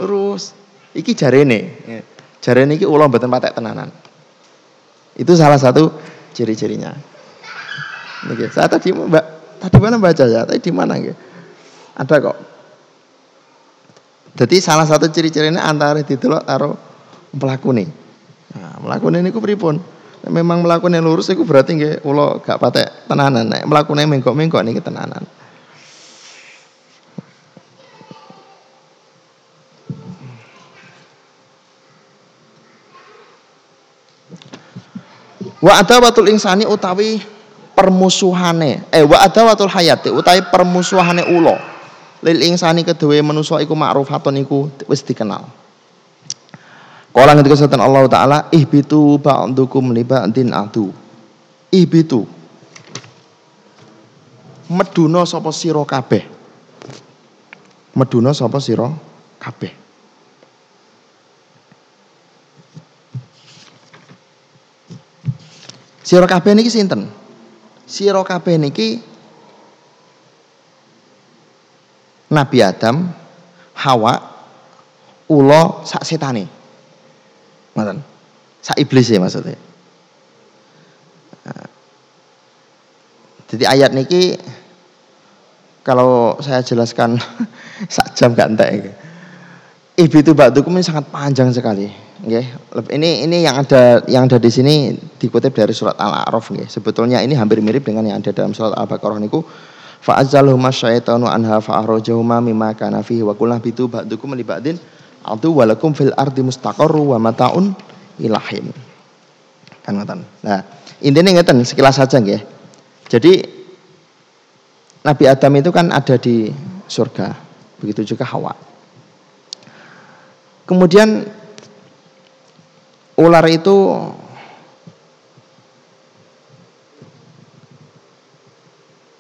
Lurus. Iki jarene. Jarene iki ulo mboten patek tenanan. Itu salah satu ciri-cirinya. Nggih, saya tadi Mbak tadi mana baca ya? Tadi di mana nggih? Ada kok. Jadi salah satu ciri-cirinya antara ditolak taruh pelaku nih. Nah, melakukan ini ku pripun? Memang melakukan yang lurus itu berarti nggih kula gak patek tenanan. Nek melakukan mengkok-mengkok niki tenanan. Wa adawatul insani utawi permusuhane eh wa adawatul hayati utawi permusuhane ulo lil insani kedue manusa iku ma'rufatun iku wis dikenal Kala ngendika setan Allah taala ihbitu ba'dukum li ba'din adu. Ihbitu. Meduna sapa sira kabeh. Meduna sapa sira kabeh. Sira kabeh niki sinten? Sira kabeh niki Nabi Adam, Hawa, Ulo sak setane. Ngoten. Sak iblis ya maksudnya. Nah. Jadi ayat niki kalau saya jelaskan [LAUGHS] sak jam gak entek. Ibu itu ba'dukum ini sangat panjang sekali. Okay. Ini ini yang ada yang ada di sini dikutip dari surat Al-A'raf nggih. Sebetulnya ini hampir mirip dengan yang ada dalam surat Al-Baqarah niku fa'azzalhuma syaitanu anha fa'arajahuma mimma kana fihi wa qulna bitu ba'dukum li ba'din Atu walakum fil ardi mustaqarru wa mataun ilahin. Kan ngoten. Nah, intinya ngeten sekilas saja nggih. Jadi Nabi Adam itu kan ada di surga, begitu juga Hawa. Kemudian ular itu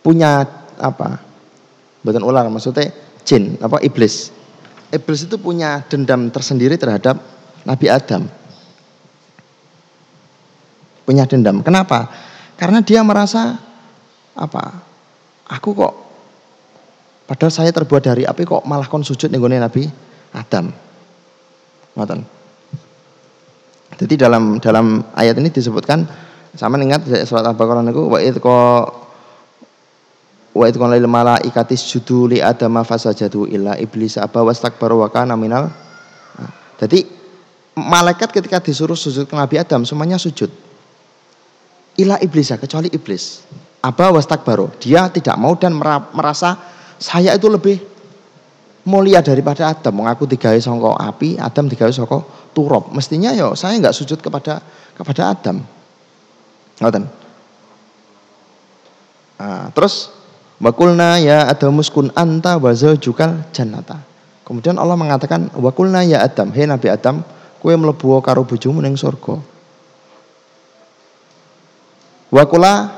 punya apa? Bukan ular maksudnya jin, apa iblis iblis itu punya dendam tersendiri terhadap Nabi Adam. Punya dendam. Kenapa? Karena dia merasa apa? Aku kok padahal saya terbuat dari api kok malah kon sujud nih Nabi Adam. Ngoten. Jadi dalam dalam ayat ini disebutkan sama ingat surat Al-Baqarah niku wa id wa id qala lil malaikati sujudu li adama fasajadu illa iblis aba wastakbara wa kana minal nah, jadi malaikat ketika disuruh sujud ke Nabi Adam semuanya sujud. Illa iblis kecuali iblis. Aba wastakbaro dia tidak mau dan merasa saya itu lebih mulia daripada Adam mengaku tiga songko api Adam tiga songko turab. Mestinya ya saya nggak sujud kepada kepada Adam. Ngoten. Nah, terus wakulna ya Adam muskun anta wa jukal jannata. Kemudian Allah mengatakan wakulna ya Adam, hei Nabi Adam, kue melebu karo bojomu ning surga. Wakula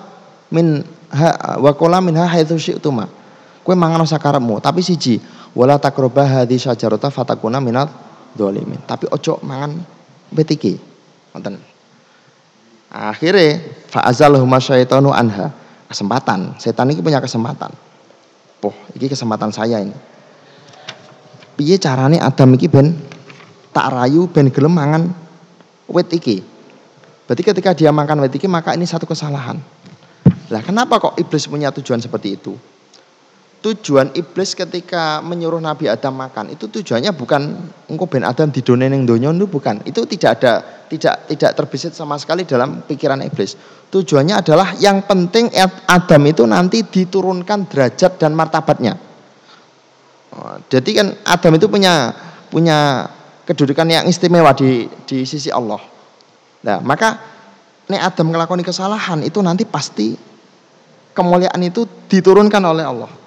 min ha, wakula min ha haitsu. Kue mangan sakarepmu, tapi siji wala takroba hadhi syajarata fatakuna minat dolimin. Tapi ojo mangan betiki. Nonton. Akhirnya fa'azalahuma syaitanu anha. Kesempatan. Setan ini punya kesempatan. Poh, ini kesempatan saya ini. Piye carane Adam iki ben tak rayu ben gelem mangan wit iki. Berarti ketika dia makan wit iki maka ini satu kesalahan. Lah kenapa kok iblis punya tujuan seperti itu? Tujuan iblis ketika menyuruh Nabi Adam makan itu tujuannya bukan engkau ben Adam didone ning donya itu bukan. Itu tidak ada tidak tidak terbesit sama sekali dalam pikiran iblis. Tujuannya adalah yang penting Adam itu nanti diturunkan derajat dan martabatnya. Oh, jadi kan Adam itu punya punya kedudukan yang istimewa di di sisi Allah. Nah, maka nek Adam melakukan kesalahan itu nanti pasti kemuliaan itu diturunkan oleh Allah.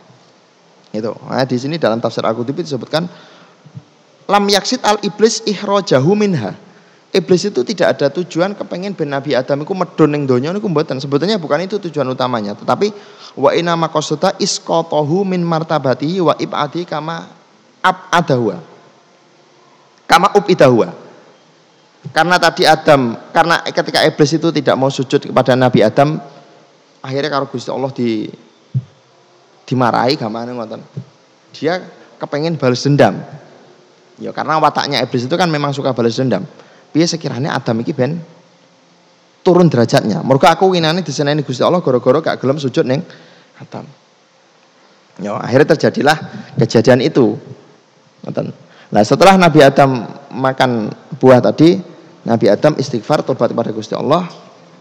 Itu. Nah, di sini dalam tafsir Al-Qurtubi disebutkan lam yaksid al iblis ihrojahu minha. Iblis itu tidak ada tujuan kepengen ben Nabi Adam itu medun ning donya niku mboten. Sebetulnya bukan itu tujuan utamanya, tetapi wa inna maqasuda isqatahu min martabatihi wa ibadi kama ab adahwa. Kama ubidahwa. Karena tadi Adam, karena ketika iblis itu tidak mau sujud kepada Nabi Adam, akhirnya kalau Gusti Allah di dimarahi gamane ngoten. Dia kepengen balas dendam. Ya karena wataknya iblis itu kan memang suka balas dendam. Piye sekiranya Adam iki ben turun derajatnya. Mergo aku winane diseneni Gusti Allah gara-gara gak gelem sujud ning Adam. Ya akhirnya terjadilah kejadian itu. Ngoten. Nah, setelah Nabi Adam makan buah tadi, Nabi Adam istighfar tobat kepada Gusti Allah,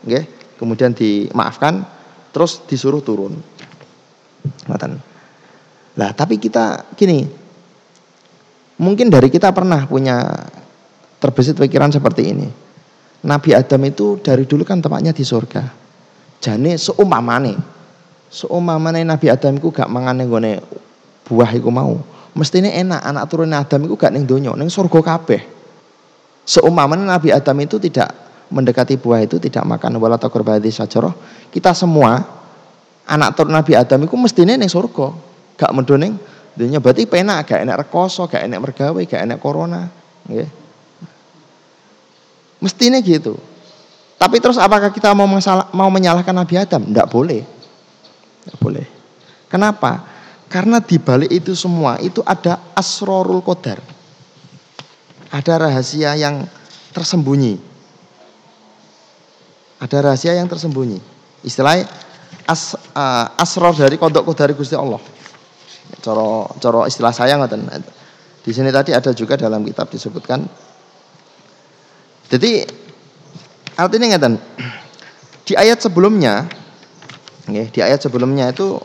nggih, kemudian dimaafkan, terus disuruh turun. Ngoten. Lah, tapi kita gini. Mungkin dari kita pernah punya terbesit pikiran seperti ini. Nabi Adam itu dari dulu kan tempatnya di surga. Jane seumpamane. Seumpamane Nabi Adam itu gak mangan nggone buah iku mau. Mestine enak anak turun Adam itu gak ning donya, ning surga kabeh. Seumpamane Nabi Adam itu tidak mendekati buah itu tidak makan wala takur sajarah, kita semua anak turun Nabi Adam itu mestinya ning surga. Gak medho ning dunia berarti penak gak enak rekoso, gak enak mergawe, gak enak corona. Mestinya gitu. Tapi terus apakah kita mau masalah, mau menyalahkan Nabi Adam? Tidak boleh. Tidak boleh. Kenapa? Karena di balik itu semua itu ada asrorul qadar. Ada rahasia yang tersembunyi. Ada rahasia yang tersembunyi. Istilahnya as, uh, asror dari kodok dari Gusti Allah. Coro coro istilah saya ngoten. Di sini tadi ada juga dalam kitab disebutkan. Jadi artinya ngeten. Di ayat sebelumnya nggih, di ayat sebelumnya itu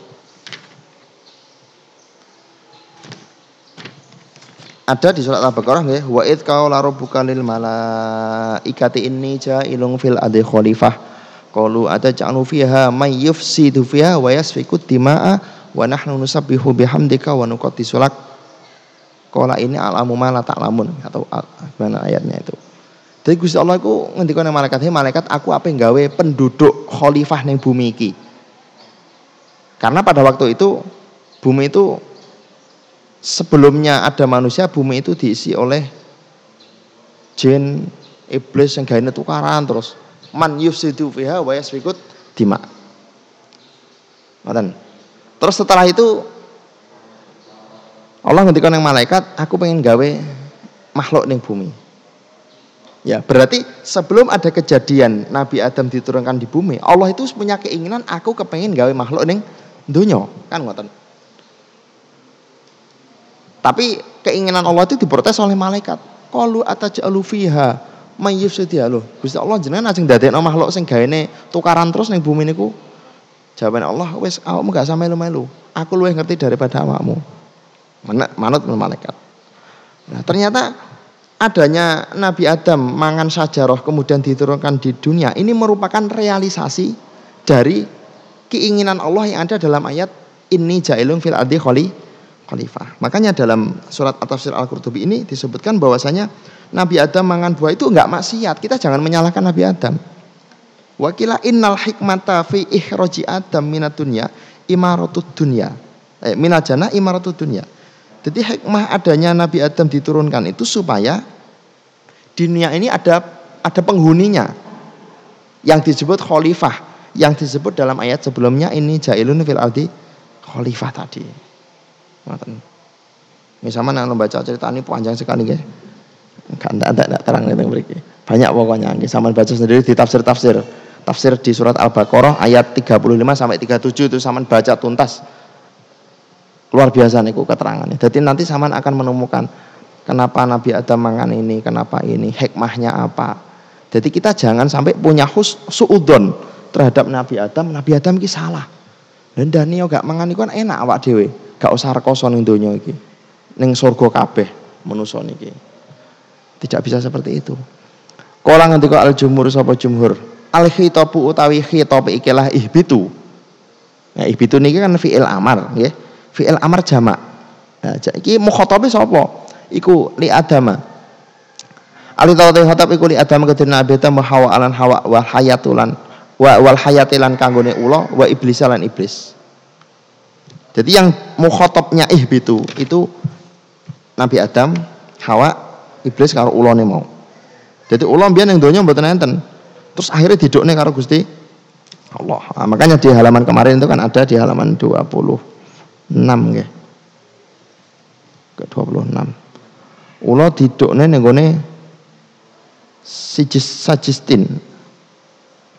ada di surat Al-Baqarah nggih wa id qaula rabbuka lil malaikati inni ja'ilun fil adi khalifah Qalu ataj'alu fiha may yufsidu fiha wa yasfiku dima'a wa nahnu nusabbihu bihamdika wa nuqaddisu lak. Qala ini alamu ma la ta'lamun atau mana ayatnya itu. Jadi Gusti Allah iku ngendikane malaikat, "Hei malaikat, aku apa gawe penduduk khalifah ning bumi iki." Karena pada waktu itu bumi itu sebelumnya ada manusia bumi itu diisi oleh jin iblis yang gaine tukaran terus man yufsidu fiha wa yasfikut dima. Ngoten. Terus setelah itu Allah ngendikan yang malaikat, aku pengen gawe makhluk ning bumi. Ya, berarti sebelum ada kejadian Nabi Adam diturunkan di bumi, Allah itu punya keinginan aku kepengen gawe makhluk ning dunia, kan ngoten. Tapi keinginan Allah itu diprotes oleh malaikat. Qalu ataj'alu fiha may yufsidiha lho. Gusti Allah jenengan ajeng dadekno makhluk sing gaene tukaran terus ning bumi niku. Jawaban Allah, wis awakmu gak sampe melu. Aku luwih ngerti daripada awakmu. Manut malaikat. Nah, ternyata adanya Nabi Adam mangan sajaroh kemudian diturunkan di dunia ini merupakan realisasi dari keinginan Allah yang ada dalam ayat ini jailun fil ardi khali khalifah. Makanya dalam surat At-Tafsir Al-Qurtubi ini disebutkan bahwasanya Nabi Adam mangan buah itu enggak maksiat. Kita jangan menyalahkan Nabi Adam. Wakila innal hikmata fi ihroji Adam minat dunya imaratud dunya. Eh, minajana imaratud dunya. Jadi hikmah adanya Nabi Adam diturunkan itu supaya dunia ini ada ada penghuninya yang disebut khalifah yang disebut dalam ayat sebelumnya ini jailun fil ardi khalifah tadi. Misalnya nang baca cerita ini panjang sekali guys. Enggak enggak enggak terang nih beriki. Banyak pokoknya nggih sama baca sendiri di tafsir-tafsir. Tafsir di surat Al-Baqarah ayat 35 sampai 37 itu sama baca tuntas Luar biasa niku keterangannya. Jadi nanti saman akan menemukan kenapa Nabi Adam mangan ini, kenapa ini, hikmahnya apa. Jadi kita jangan sampai punya hus suudon terhadap Nabi Adam. Nabi Adam ki salah. Dan Daniel gak mangan kan enak awak dewe. Gak usah rekoso ning donya iki. Ning surga kabeh niki. Tidak bisa seperti itu. Kala ngendika al jumhur sapa jumhur. Al khitabu utawi khitab ikilah ihbitu. Nah, ihbitu niki kan fi'il amar nggih. Ya fi'il amar jamak. Nah, iki mukhatabe sapa? Iku li adama. Ali tawati khatab iku li adama kedene Nabi Adam hawa alan hawa wal hayatulan wa wal hayatilan kanggone ula wa iblis lan iblis. Jadi yang mukhatabnya ihbitu itu Nabi Adam, Hawa, iblis karo ulane mau. Jadi ulam biar yang donya mboten enten. Terus akhirnya didukne karo Gusti Allah. Nah, makanya di halaman kemarin itu kan ada di halaman 20 6 nggih. Ke 26. Ula didukne ning gone sijis sajistin.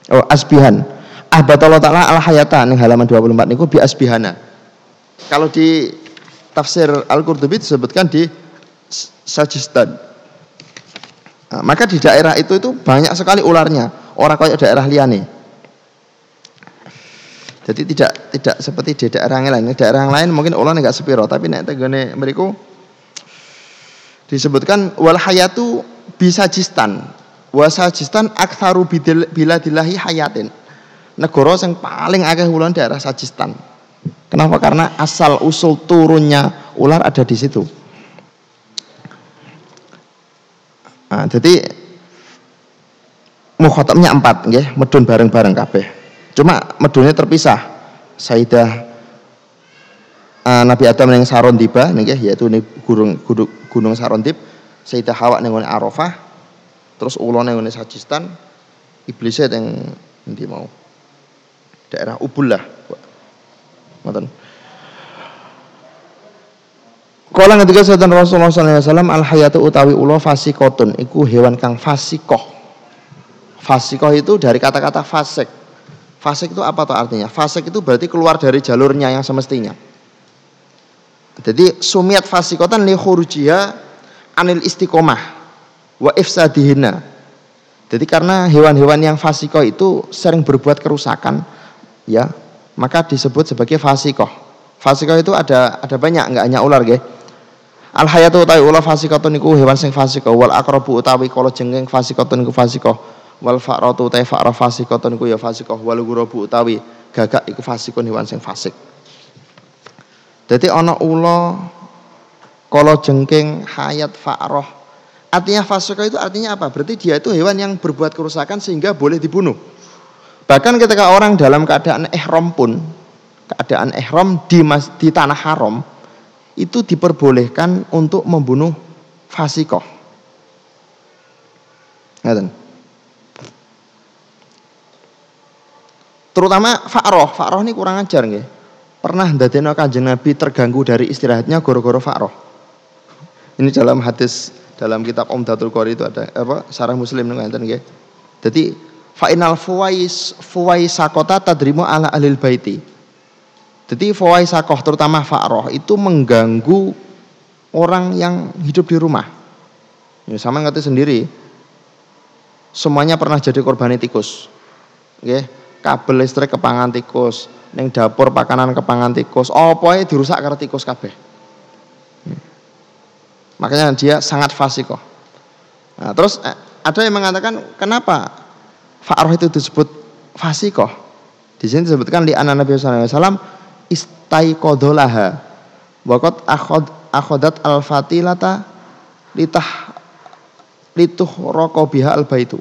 Oh, asbihan. Ahbatallah ta'ala al hayata ning halaman 24 niku bi asbihana. Kalau di tafsir Al-Qurtubi disebutkan di Sajistan. Nah, maka di daerah itu itu banyak sekali ularnya. Orang kayak daerah liane. Jadi tidak tidak seperti di daerah yang lain. Daerah yang lain mungkin ulang enggak sepiro, tapi nek tegane mriku disebutkan wal hayatu bisa jistan. Wasajistan bila dilahi hayatin. Negara yang paling akeh ulang daerah Sajistan. Kenapa? Karena asal usul turunnya ular ada di situ. Nah, jadi mukhatabnya empat, nggih, medun bareng-bareng kabeh. Cuma medune terpisah. Sayyidah uh, Nabi Adam yang Saron tiba nggih yaitu ning gunung gunung, gunung Sarondib. Sayyidah Hawa ning Arafah. Terus ulo ning Sajistan. Iblisnya yang nanti mau daerah Ubullah. Ngoten. Kala ketika sedan Rasulullah SAW al hayatu utawi ulo fasikotun iku hewan kang fasikoh. Fasikoh itu dari kata-kata fasik Fasik itu apa tuh artinya? Fasik itu berarti keluar dari jalurnya yang semestinya. Jadi sumiat fasikotan li khurujiha anil istiqomah wa ifsadihina. Jadi karena hewan-hewan yang fasiko itu sering berbuat kerusakan, ya, maka disebut sebagai fasikoh. Fasikoh itu ada ada banyak, enggak hanya ular, ge. Al hayatu utawi ulah fasikotun niku hewan sing fasikoh, wal akrobu utawi kala jengking fasikotun niku fasikoh wal fa'ratu ta fa'ra fasikatun iku ya fasikah wal ghurabu utawi gagak iku fasikun hewan sing fasik. Dadi ana ula kala jengking hayat fa'rah. Artinya fasikah itu artinya apa? Berarti dia itu hewan yang berbuat kerusakan sehingga boleh dibunuh. Bahkan ketika orang dalam keadaan ihram pun keadaan ihram di mas, di tanah haram itu diperbolehkan untuk membunuh fasikoh. Ngaten. Terutama Fa'roh, Fa'roh ini kurang ajar nggih. Pernah ndadekno Kanjeng Nabi terganggu dari istirahatnya goro-goro Fa'roh. Ini dalam hadis dalam kitab Umdatul Qori itu ada apa sarah Muslim ngeten nggih. Jadi fa'inal fuwais fuwaisakota tadrimu ala alil baiti. Jadi fuwaisakoh terutama Fa'roh itu mengganggu orang yang hidup di rumah. Ya, sama ngerti sendiri. Semuanya pernah jadi korban tikus. Nggih, kabel listrik kepangan tikus, ning dapur pakanan kepangan tikus, apa dirusak karo tikus kabeh. Makanya dia sangat fasikoh. Nah, terus eh, ada yang mengatakan kenapa fa'roh itu disebut fasikoh? Di sini disebutkan di anak Nabi SAW istaiqodolaha wakot akhod akhodat al fatilata litah lituh rokobiha al baitu.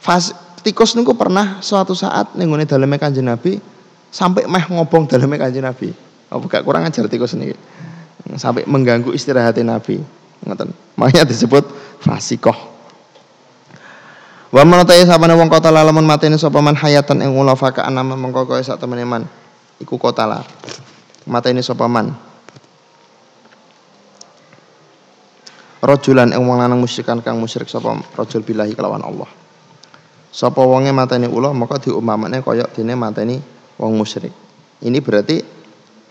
Fas, tikus niku pernah suatu saat nenggone daleme kanjeng Nabi sampai meh ngobong daleme kanjeng Nabi. Apa gak kurang ajar tikus niki sampai mengganggu istirahat Nabi. Ngoten. Makanya disebut fasikoh. Wa manotai sabana wong kota lamun mateni sapa man hayatan ing ula faka anama mengko kowe sak man. Iku kota la. Mateni sapa man. Rajulan ing wong lanang musyrikan kang musyrik sapa rajul billahi kelawan Allah. Sapa wonge mateni ula maka diumpamane kaya dene mateni wong musyrik. Ini berarti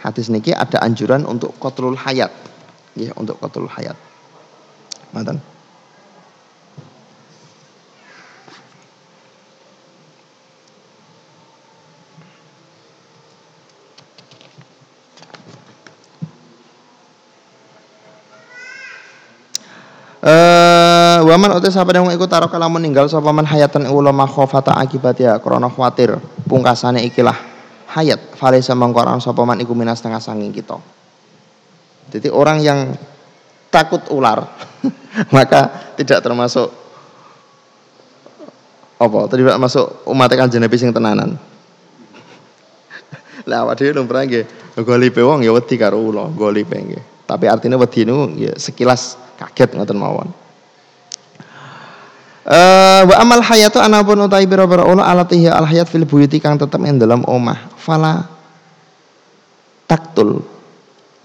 hadis niki ada anjuran untuk kotrul hayat ya untuk kotrul hayat mantan Eh waman uti sapa yang ikut taruh kalau meninggal sapa man hayatan ulama khofata akibatnya krana khawatir pungkasane ikilah hayat falisa mengkorang sopaman iku minas tengah sanging kita. Jadi orang yang takut ular [LAUGHS] maka tidak termasuk apa tidak masuk umat kanjeng Nabi sing tenanan. [LAUGHS] Lah awak dhewe lumrah nggih golipe wong ya wedi karo ula golipe nggih. Tapi artinya wedi niku ya sekilas kaget ngoten mawon. Uh, wa amal hayatu anapun utai biro-biro ulo alatihi al hayat fil buyuti kang tetep ing dalam omah. Fala taktul.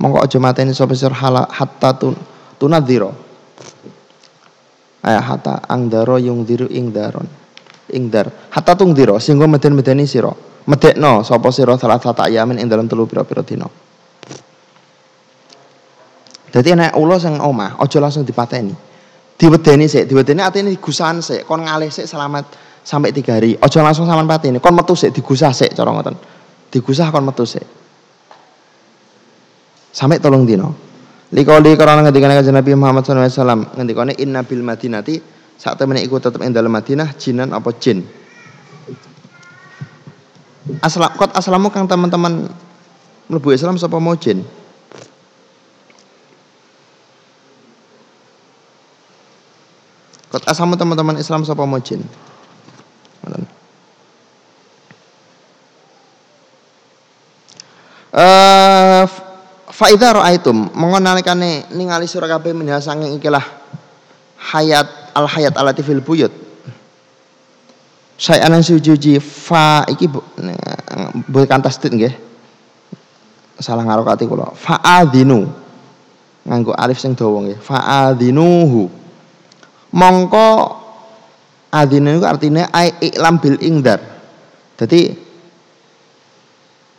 Mongko aja mateni sapa sir hala hatta tun tunadzira. Ayah hatta angdaro yung diru ing daron. Ing dar. Hatta tung diro sehingga meden-medeni sira. Medekno sapa sira salah satu ayamin ing dalam telu pira-pira dina Jadi nek ulo sing omah aja langsung dipateni diwedeni sik, diwedeni artinya digusahan sik, kon ngalih sik selamat sampai tiga hari. Ojo langsung sampean pateni, kon metu sik digusah sik cara ngoten. Digusah kon metu sik. Sampai tolong dino. Likoli karena ngendikane kanjeng Nabi Muhammad SAW ngendikane inna bil madinati saat temen iku tetep ing dalam Madinah jinan apa jin. Aslam kot aslamu kang teman-teman mlebu Islam sapa mau jin? Kot asamu teman-teman Islam sapa mojin. Eh faida ra'aitum mengonalikane ningali sira kabeh minha sanging ikilah hayat al hayat alati fil buyut. Saya anan sujuji fa iki boleh kantas tit nggih. Salah ngarokati kula. Fa'adinu. Nganggo alif sing dawa nggih. Fa'adinuhu mongko adine itu artinya ai iklam bil ingdar. Jadi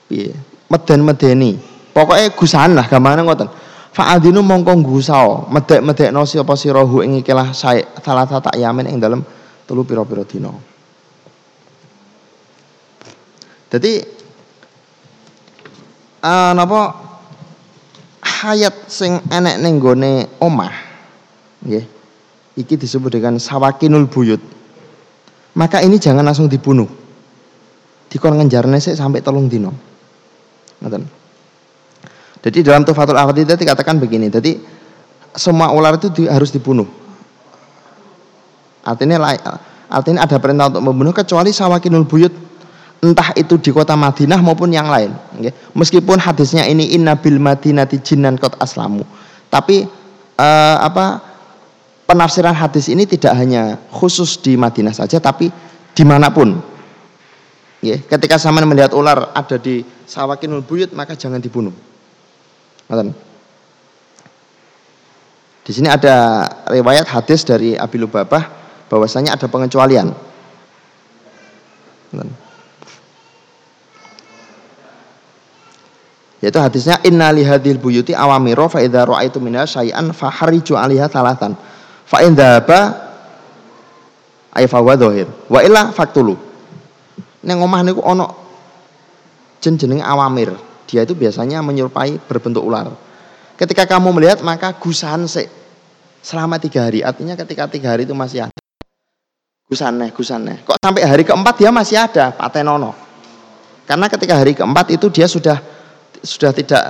piye? Meden-medeni. Pokoknya gusahan lah gamane ngoten. Fa'adinu mongko gusao, medek-medekno sapa sirahu ing ikilah sae salah tak yamin ing dalem telu pira-pira dina. Jadi uh, napa hayat sing enek ning gone omah nggih Iki disebut dengan sawakinul buyut. Maka ini jangan langsung dibunuh. Dikon ngejarne sih sampai tolong dino. Ngoten. Jadi dalam Tufatul Aqidah dikatakan begini. Jadi semua ular itu di, harus dibunuh. Artinya artinya ada perintah untuk membunuh kecuali sawakinul buyut entah itu di kota Madinah maupun yang lain. Okay. Meskipun hadisnya ini inna bil madinati jinnan kot aslamu, tapi uh, apa penafsiran hadis ini tidak hanya khusus di Madinah saja, tapi di mana pun. Okay. Ketika sama melihat ular ada di sawakinul buyut maka jangan dibunuh. Di sini ada riwayat hadis dari Abi Lubabah bahwasanya ada pengecualian. Yaitu hadisnya inna lihadil buyuti awamiro fa idza ra'aitu minha syai'an fahariju 'alaiha talatan. Fa in dhaba ay fa dhahir. Wa illa faktulu. Ning omah niku ana jen jenenge awamir. Dia itu biasanya menyerupai berbentuk ular. Ketika kamu melihat maka gusan se selama tiga hari. Artinya ketika tiga hari itu masih ada. Gusaneh, gusaneh. Kok sampai hari keempat dia masih ada, patenono. Karena ketika hari keempat itu dia sudah sudah tidak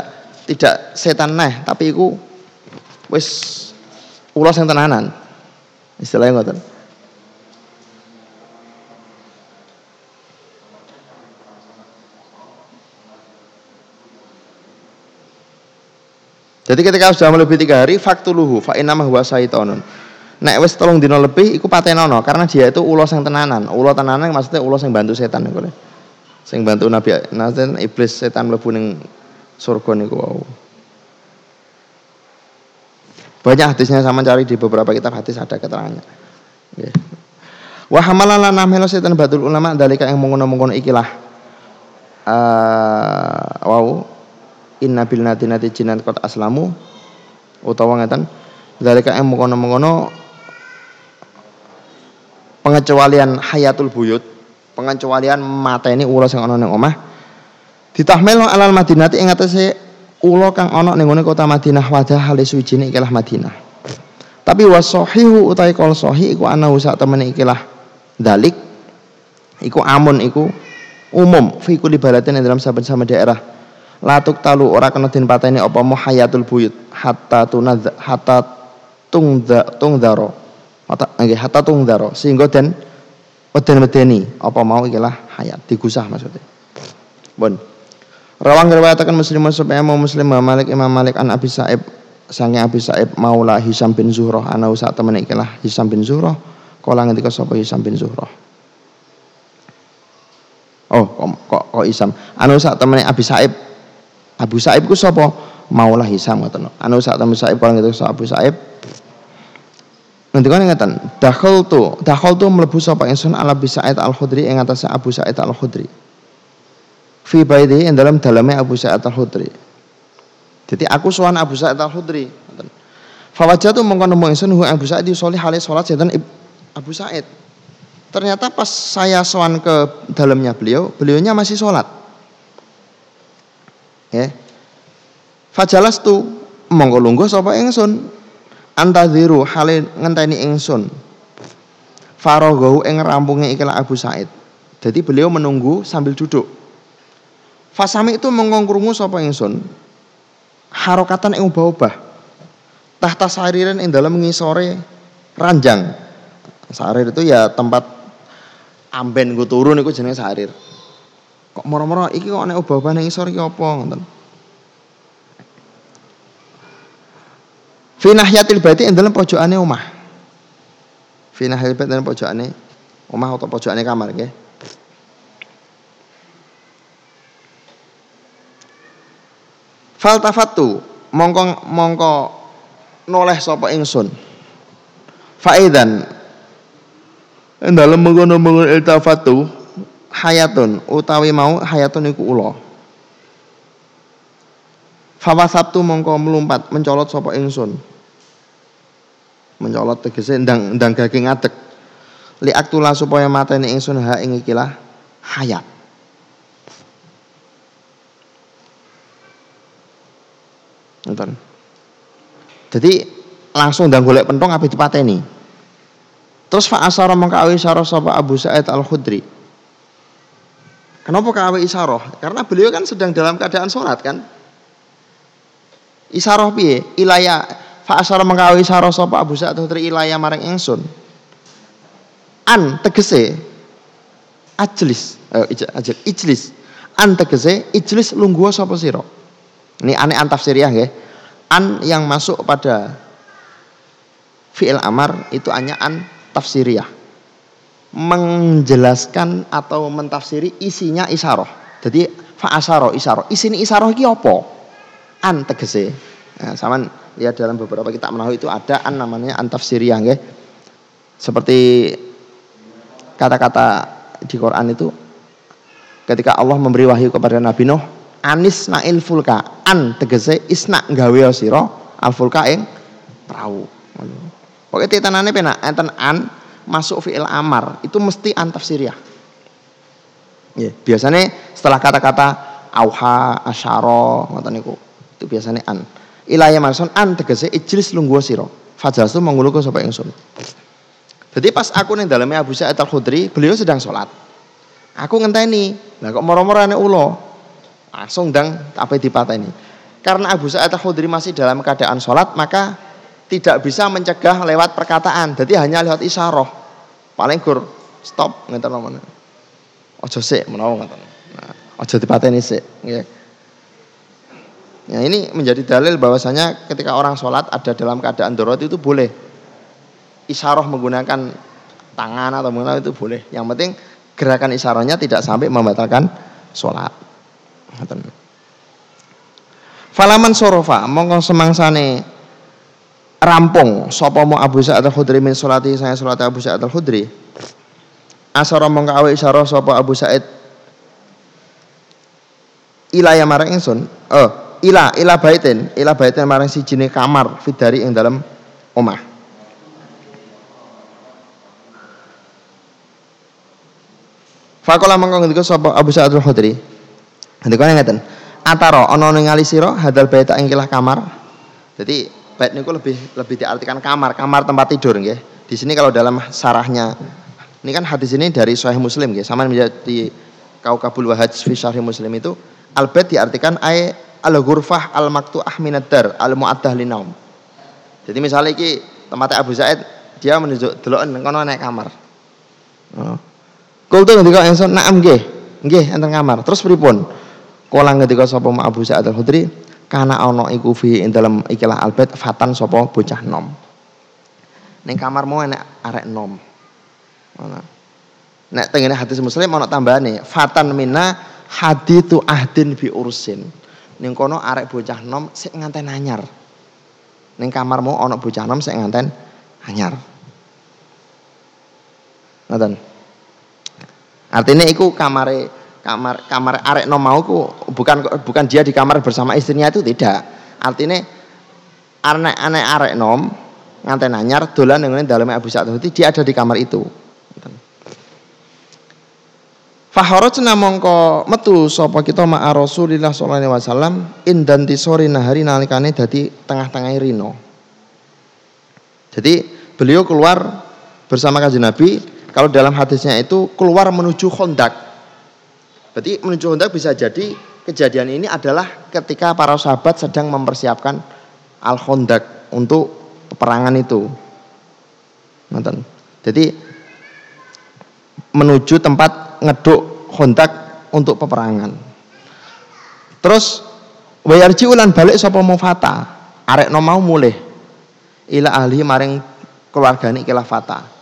tidak setan neh tapi iku wis ulos yang tenanan istilahnya ngoten Jadi ketika sudah melebihi tiga hari, faktuluhu fa inama huwa syaitonun. Nek wis tolong dino lebih, iku patenono karena dia itu ulos yang tenanan. Ulo tenanan maksudnya ulos yang bantu setan. Sing bantu Nabi, nanti iblis setan mlebu ning surga niku wau. Banyak hadisnya sama cari di beberapa kitab hadis ada keterangannya. Wa hamalana namelo setan batul ulama dalika yang mengono-mengono ikilah. Uh, wow inna bil nati nati jinan kot aslamu utawa ngeten dalika yang mengono-mengono pengecualian hayatul buyut pengecualian mata ini ulos yang ono ning omah Ditahmil alal Madinati ing ula kang ana ning kota Madinah wadah hale suwijine ikilah Madinah. Tapi wasahihu utai kol sahih iku ana sak temene ikilah dalik iku amun iku umum fi kulli baladin dalam saben-saben daerah. Latuk talu ora kena den pateni apa hayatul buyut hatta tunadz hatta tungda tungdaro. Hatta nggih hatta tungdaro sehingga den weden-wedeni apa mau ikilah hayat digusah maksudnya. Bon. Rawang riwayatakan Muslim supaya mau Muslim Malik Imam Malik an Abi Sa'ib sange Abi Sa'ib maula Hisam bin Zuhroh ana sak temen ikilah Hisam bin Zuhroh kala ngendika sapa Hisam bin Zuhroh Oh, kok kok, kok Hisam. Anu sak temene Abi Sa'ib. Abu Sa'ib ku sapa? Maulah Hisam ngoten. Anu sak temen Sa'ib kala ngendika sapa Abu Sa'ib. Ngendika ngeten, dakhal tu, dakhal tu mlebu sapa ingsun ala Abi Sa'id Al-Khudri ing atase Abu Sa'id Al-Khudri fi baiti yang dalam dalamnya Abu Sa'id Al-Khudri. Jadi aku sowan Abu Sa'id Al-Khudri. Fawajatu mongko nemu ingsun hu Abu Sa'id yusolli hale salat sedan Abu Sa'id. Ternyata pas saya sowan ke dalamnya beliau, beliaunya masih sholat. Ya. Fajalas tu mongko lungguh sapa ingsun antadziru hale ngenteni ingsun. Farogohu ing rampungnya ikilah Abu Sa'id. Jadi beliau menunggu sambil duduk. Fasami itu mengongkrungu sapa ingsun harokatan ing ubah-ubah. Tahta sariran ing dalam ngisore ranjang. Sarir itu ya tempat amben gue turun iku jenenge sarir. Kok moro-moro iki kok nek ubah-ubah ning ngisor iki apa ngoten. Fi nahyatil baiti ing dalam pojokane omah. Fi nahyatil baiti dalam pojokane omah atau pojokane kamar nggih. Faltafatu mongko mongko noleh sapa ingsun. Faidan dalam mengkono-mengkono iltafatu hayatun utawi mau hayatun iku ula. Fawasabtu mongko melumpat mencolot sapa ingsun. Mencolot tegese ndang ndang gaging ngadeg. Li aktula supaya mateni ingsun ha ing ikilah hayat. Nonton. Jadi langsung dan golek pentong api dipateni. Terus fa asara mongko awi isara sapa Abu Sa'id Al-Khudri. Kenapa kawe isaroh? Karena beliau kan sedang dalam keadaan sholat kan. Isaroh piye? Ilaya fa asara mongko awi isara sapa Abu Sa'id Al-Khudri ilaya maring ingsun. An tegese ajlis Eh, ajal ijlis. An tegese ijlis lungguh sapa sira. Ini aneh an tafsiriyah nggih. An yang masuk pada fi'il amar itu hanya an tafsiriyah. Menjelaskan atau mentafsiri isinya isaroh. Jadi fa'asaro isaroh. Isini isaroh iki apa? An tegese. Nah, sama lihat dalam beberapa kitab menahu itu ada an namanya an tafsiriyah. Seperti kata-kata di Quran itu ketika Allah memberi wahyu kepada Nabi Nuh anis nail fulka an tegese isna gawe sira al fulka ing perahu Oke titanane penak enten an masuk fi'il amar itu mesti an tafsiriyah. Ya, biasanya setelah kata-kata auha, asyara, ngoten niku. Itu biasanya an. Ilaya marson an tegese ijlis lungguh sira. Fajalsu menguluku sapa ingsun. Jadi pas aku ning daleme Abu Sa'id Al-Khudri, beliau sedang sholat. Aku ngenteni. Lah kok moro-moro ane ulo. Langsung dang apa dipateni. Karena Abu Sa'id Al-Khudri masih dalam keadaan sholat, maka tidak bisa mencegah lewat perkataan. Jadi hanya lewat isyarah. Paling gur stop ngeten nomor. Ojo sik menawa ngoten. Nah, ojo dipateni sik, nggih. Ya ini menjadi dalil bahwasanya ketika orang sholat ada dalam keadaan darurat itu boleh isyarah menggunakan tangan atau menggunakan itu boleh. Yang penting gerakan isyarahnya tidak sampai membatalkan sholat. Falaman sorofa mongko semangsane rampung sapa mo Abu Sa'id Al-Khudri min salati saya salat Abu Sa'id Al-Khudri. Asara mongko awe isyarah sapa Abu Sa'id ila ya marang ingsun. Oh, ila ila baitin, ila baitin marang sijine kamar fidari ing dalam omah. Fakola mangko ngendika sapa Abu Sa'id Al-Khudri. Ngendika ngeten. Ataro ana ningali sira hadal baita ing kamar. Jadi bait niku lebih lebih diartikan kamar, kamar tempat tidur nggih. Di sini kalau dalam sarahnya ini kan hadis ini dari Sahih Muslim nggih. Sama menjadi Kaukabul Wahaj fi Sahih Muslim itu al bait diartikan ay al ghurfah al maktu'ah minad dar al mu'addah linaum. Jadi misalnya iki tempatnya Abu Zaid dia menunjuk deloken kono naik kamar. Oh. Kultu ngendika ingsun na'am nggih. Nggih enten kamar. Terus pripun? Kala ngendika sapa Abu Sa'id Al-Khudri, kana ana iku fi ing ikilah albet fatan sapa bocah nom. Ning kamarmu enek arek nom. Ngono. Nek tengene hadis Muslim ana tambahane, fatan minna hadithu ahdin bi ursin. Ning kono arek bocah nom sik nganten anyar. Ning kamarmu ana bocah nom sik nganten anyar. Ngoten. Artinya itu kamar kamar kamar arek no mau ku bukan bukan dia di kamar bersama istrinya itu tidak. Artinya anek anek arek nom nganten anyar dolan dengan dalam Abu Sa'id dia ada di kamar itu. Faharajna mongko metu sapa kita ma Rasulillah sallallahu alaihi wasallam indan tisori nahari nalikane dadi tengah-tengah rino. Jadi beliau keluar bersama kanjeng Nabi kalau dalam hadisnya itu keluar menuju Khondak. Berarti menuju Khondak bisa jadi kejadian ini adalah ketika para sahabat sedang mempersiapkan Al Khondak untuk peperangan itu. Nonton. Jadi menuju tempat ngeduk Khondak untuk peperangan. Terus wayarji ulan balik sapa fata. Arek no mau mulih. Ila ahli maring keluargane ikilah fata.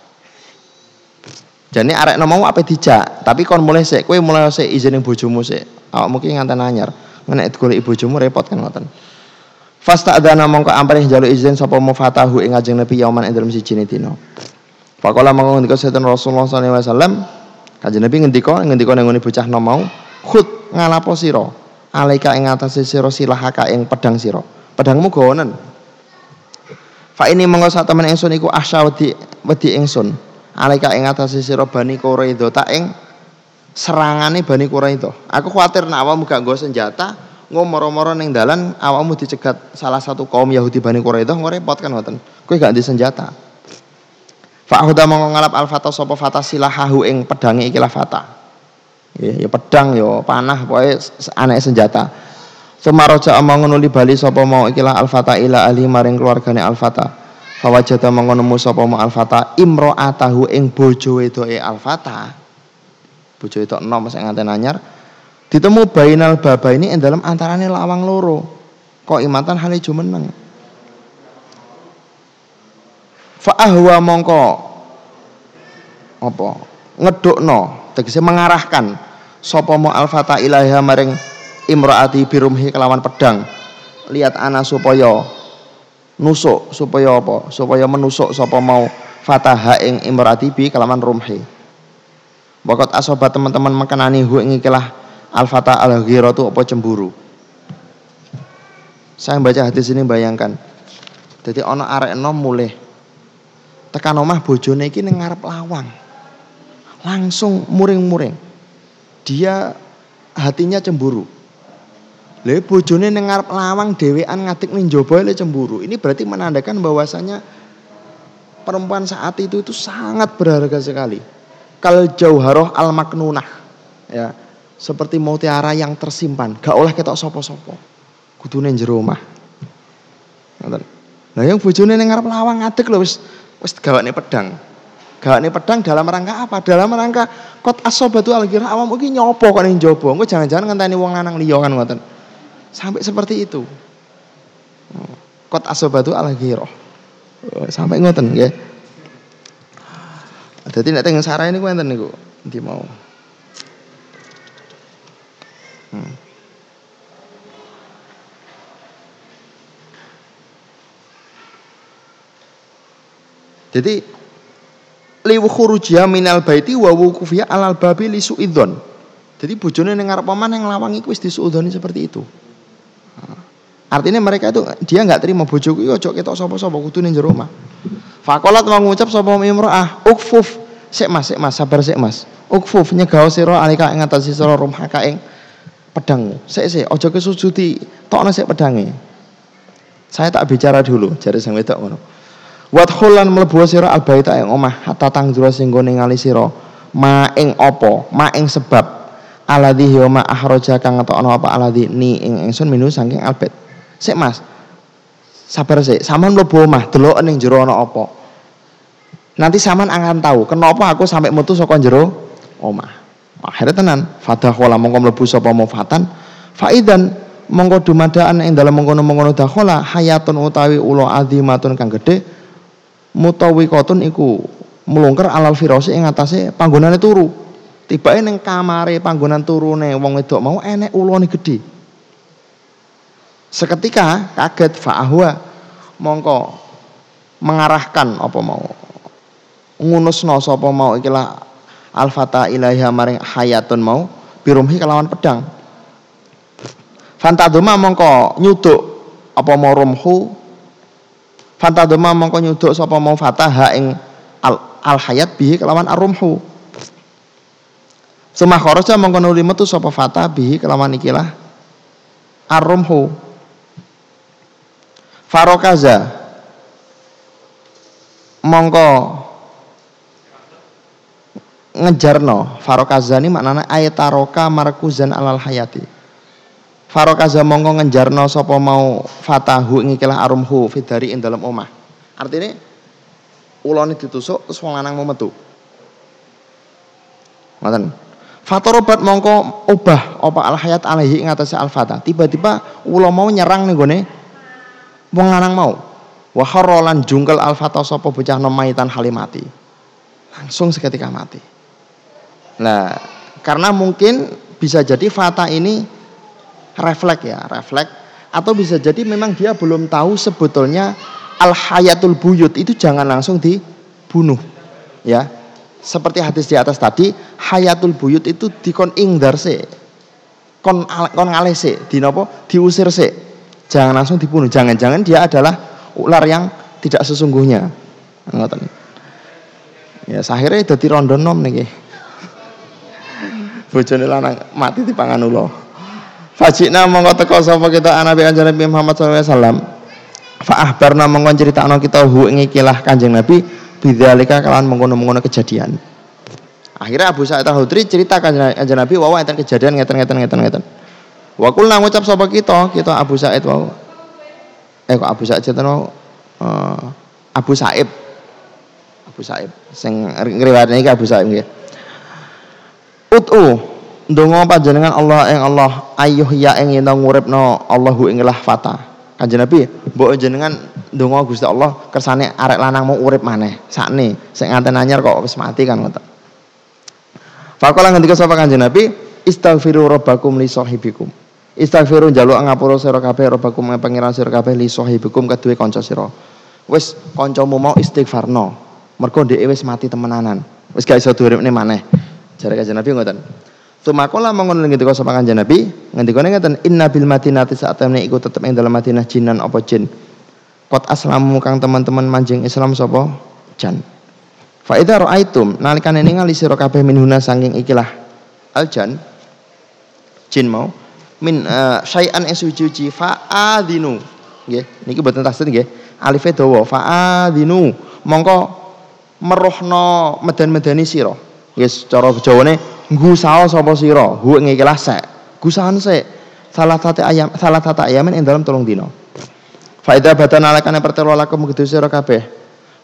Jadi arek mau apa dijak, tapi kon mulai sik, kowe mulai sik izin yang bojomu sik. Awak mungkin nganten anyar. Nek golek bojomu repot kan ngoten. Fasta adana mongko amprih jalu izin sapa mufatahu ing ajeng Nabi yauman ing dalem siji dina. Pakola mongko ngendika setan Rasulullah sallallahu alaihi wasallam, Nabi ngendika ngendika nang ngene bocah nom mau, khut ngalapo sira, alaika ing atase sira silahaka ing pedang sira. Pedangmu gowonen. Fa ini mongko sak temen ingsun iku ahsya wedi wedi ingsun alaika ing atase sira Bani Quraidah tak ing serangane Bani Quraidah. Aku khawatir nek awakmu gak nggo senjata, nggo moro-moro ning dalan awakmu dicegat salah satu kaum Yahudi Bani Quraidah engko repot kan ngoten. Kowe gak di senjata. Fa'huda mongko ngalap al-fata sapa fata silahahu ing pedange iki la fata. Ya, ya pedang ya panah pokoke anak senjata. Sumaraja amang nuli bali sapa mau ikilah al-fata ila ali maring keluargane al-fata. Fawajata mongko nemu sapa ma Al-Fata? Imro'atahu ing bojo wedoke Al-Fata. bojo itu enom sing nganten anyar. Ditemu bainal baba ini ing dalam antarane lawang loro. Kok imatan hale jumeneng fa ahwa mongko apa? Ngedukno tegese mengarahkan sapa mo alfata ilaha maring imraati birumhi kelawan pedang. Lihat ana supaya nusuk supaya apa supaya menusuk sapa mau fataha ing imraati bi kelawan rumhi Bakot asobat teman-teman makanani hu ing ikilah al-fata al-ghiratu apa cemburu. Saya baca hadis ini bayangkan. Jadi ana arek enom mulih tekan omah bojone iki ning ngarep lawang. Langsung muring-muring. Dia hatinya cemburu. Le bojone ning ngarep lawang dhewean ngatik ning jaba le cemburu. Ini berarti menandakan bahwasanya perempuan saat itu itu sangat berharga sekali. Kal jauharoh al maknunah ya. Seperti mutiara yang tersimpan. Gak oleh ketok sopo-sopo. Kudune jero omah. Nah yang bojone ning ngarep lawang ngadeg lho wis wis gawane pedang. Gawane pedang dalam rangka apa? Dalam rangka kot asobatu algira awam iki nyopo kok ning jaba engko jangan-jangan ngenteni wong lanang liya kan ngoten sampai seperti itu kot asobatu algira sampai ngoten nggih jadi nek teng sarah ini gue enten niku nanti mau. Hmm. Jadi liwu khurujia minal baiti wa wukufiya alal babi li suidzon. Jadi bojone ning ngarep paman yang lawangi wis disuudoni seperti itu. Artinya mereka itu dia nggak terima bojoku yo ojo ketok sapa-sapa kudu ning jero. Fakolat mau ngucap sapa imro'ah, ukfuf. Sik Mas, sik Mas, sabar sik Mas. Ukfuf nyegao sira alika ing atase sira rumhaka ing pedangmu. Sik sik, aja kesujudi, tokno sik pedange. Saya tak bicara dulu, jare sing wedok ngono. Wadkhul lan mlebu sira albaita ing omah hatta tangjura sing gone ngali ma ing apa, ma ing sebab aladhi yoma ahroja kang ngetokno apa aladhi ni ing ingsun minu saking albet. Sik Mas. Sabar sik, sampean mlebu omah delok ning jero ana apa. Nanti saman akan tahu kenapa aku sampai mutu saka jero omah. Akhirnya tenan, fadakhala mongko mlebu sapa mufatan faidan mongko dumadaan ing dalam mengkono-mengkono dakhala hayatun utawi ula azimatun kang gedhe mutawwiqatun iku melungker alal firasi ing atase panggonane turu. Tibake ning kamare panggonan turune wong wedok mau enek ulane gedhe. Seketika kaget fa'ahwa mongko mengarahkan apa mau. Ngunusno sapa mau ikilah alfata ilaiha maring hayatun mau birumhi kelawan pedang. Fantaduma mongko nyuduk apa mau rumhu. Fantaduma mongko nyuduk sapa mau fataha ing al, al hayat bihi kelawan arumhu Semah kharaja mongko nuli metu sapa fata bihi kelawan ikilah arumhu farokaza. Mongko ngejarno. Farokazani maknanya ayataroka markuzan alal hayati. Farokaza mongko ngejarno sopo mau fatahu ngikilah arumhu fidari in dalam omah. Artinya uloni ditusuk terus wong lanang mau metu fatorobat mongko obah opa al hayat alaihi ing atase al fata tiba-tiba ulo mau nyerang nih gone. Wong lanang mau. Wa jungkel al sapa bocah nomaitan halimati langsung seketika mati. Nah, karena mungkin bisa jadi fata ini refleks ya, refleks. Atau bisa jadi memang dia belum tahu sebetulnya al hayatul buyut itu jangan langsung dibunuh. Ya. Seperti hadis di atas tadi, hayatul buyut itu dikon ingdar se. Kon kon ngalih se, di nopo? Diusir se. Jangan langsung dibunuh. Jangan-jangan dia adalah ular yang tidak sesungguhnya. Ngoten. Ya, akhirnya dadi rondon nom nih bojone lanang mati di pangan ulo Fajina mongko teko sapa kita Nabi kanjeng Nabi Muhammad sallallahu alaihi wasallam. Fa ahbarna mongko critakno kita hu ing ikilah Kanjeng Nabi bidzalika kalawan mengkono-mengkono kejadian. Akhirnya Abu Sa'id Al-Khudri cerita Kanjeng Nabi bahwa enten kejadian ngeten ngeten ngeten ngeten. Wa kulna ngucap sapa kita, kita Abu Sa'id wau. Eh kok Abu Sa'id cerita uh, Abu Sa'ib. Abu Sa'ib sing ngriwayatne iki Abu Sa'ib nggih. Ut'u ndonga panjenengan Allah ing Allah ayuh ya ing yen nguripno Allahu ing fata. Kanjeng Nabi, mbok jenengan ndonga Gusti Allah kersane arek lanang mau urip maneh. Sakne sing nganten anyar kok wis mati kan ngoten. Faqala ngendika sapa Kanjeng Nabi, istaghfiru rabbakum li sahibikum. Istaghfiru njaluk ngapura sira kabeh rabbakum pangeran sira kabeh li sahibikum kedue kanca sira. Wis kancamu mau istighfarno. Mergo dhek wis mati temenanan. Wis gak iso duripne maneh. Jare kanjeng Nabi ngoten. Sumakola mengono ngendika sapa kanjeng Nabi, ngendikane ngeten inna bil madinati saat temne iku tetep ing dalam Madinah jinan apa jin. Kot aslamu kang teman-teman manjing Islam sapa? Jan. Fa idza ra'aitum nalikane ningali sira kabeh minhuna saking ikilah. Aljan jin mau. Min uh, syai'an ing suci fa adinu nggih niki boten tasdid nggih. Alife dawa fa adinu mongko merohno medan-medani sira. Yes, cara Jawane ngusao sapa sira, hu ngikilah sek. Gusahan sek. Salah satu ayam, salah satu ayamin ing dalam tolong dino. Faida batan alakane pertelo lakum kedhe sira kabeh.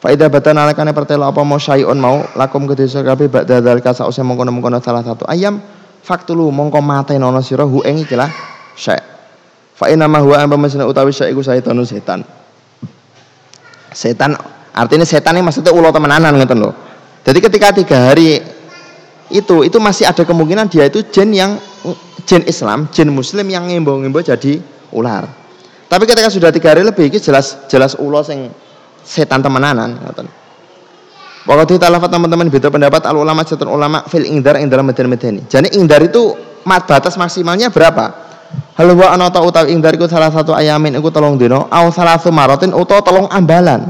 Faida batan alakane pertelo apa mau syai'un mau lakum kedhe sira kabeh ba'da dzalika sause mengkono-mengkono salah satu ayam faktulu mongko matenono sira hu ing ikilah syai'. Fa inna ma huwa amma utawi syai' iku saitanu setan. Setan artinya setan ini maksudnya ulo temenanan ngoten lho. Jadi ketika tiga hari itu itu masih ada kemungkinan dia itu jin yang jin Islam, jin Muslim yang ngimbau-ngimbau jadi ular. Tapi ketika sudah tiga hari lebih, ini jelas jelas ulo sing setan temenanan. Waktu talafat teman-teman beda pendapat al ulama setan ulama fil ingdar ing dalam medan medeni. Jadi ingdar itu mat batas maksimalnya berapa? Hal wa ana ta utawi ingdar iku salah satu ayamin iku tolong dino au salah marotin utawa tolong ambalan.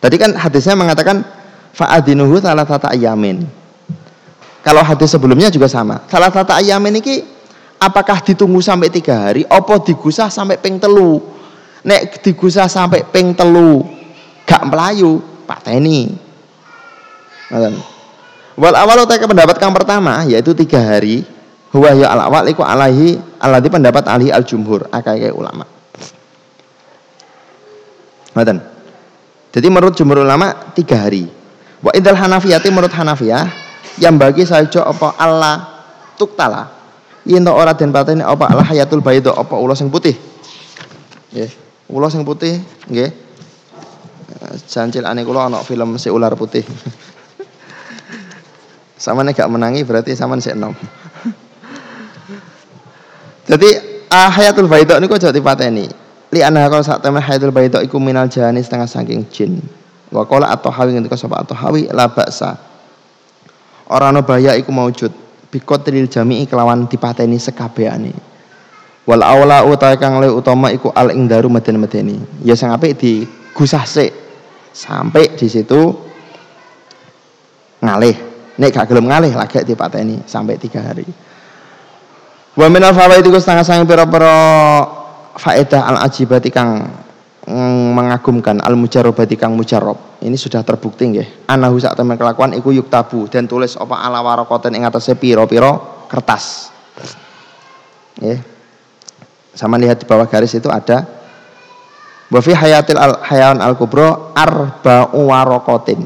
Tadi kan hadisnya mengatakan fa'adinuhu salah tata ayamin. Kalau hadis sebelumnya juga sama. Salah tata ayamin ini apakah ditunggu sampai tiga hari? Apa digusah sampai ping telu? Nek digusah sampai ping telu gak melayu, Pak Teni. Wal awal utai pendapat yang pertama yaitu tiga hari. Huwa ya al awal iku alaihi alladhi pendapat ahli al jumhur akai ulama. Jadi menurut jumhur ulama tiga hari. Wa idal Hanafiyati menurut Hanafiyah yang bagi saja apa Allah tuktala yen ora den pateni apa Allah hayatul baydo apa ulos sing putih. Nggih. Ulos sing putih nggih. Jancil ane kula ana film si ular putih. [LAUGHS] Samane gak menangi berarti samane sik enom. [LAUGHS] Jadi ah, hayatul baydo niku aja dipateni. Li ana kalau sak temen hayatul baydo iku minal jani setengah saking jin. Wa qala at-Tahawi ngendika sapa at-Tahawi la ba'sa. Ora ana bahaya iku maujud bikotril jami'i kelawan dipateni sekabehane. Wal aula utawa kang luwih utama iku al ingdaru meden-medeni. Ya sing apik digusah sik sampai di situ ngalih. Nek gak gelem ngalih lagi dipateni sampai tiga hari. Wa minal fawaid iku setengah sang pira-pira faedah al ajibati kang mengagumkan al mujarobati kang mujarob ini sudah terbukti nggih. Anahu sak temen kelakuan iku tabu dan tulis apa ala warokoten ing atase piro-piro kertas. Nggih. Sama lihat di bawah garis itu ada wa fi hayatil al hayawan al kubro arba'u warokotin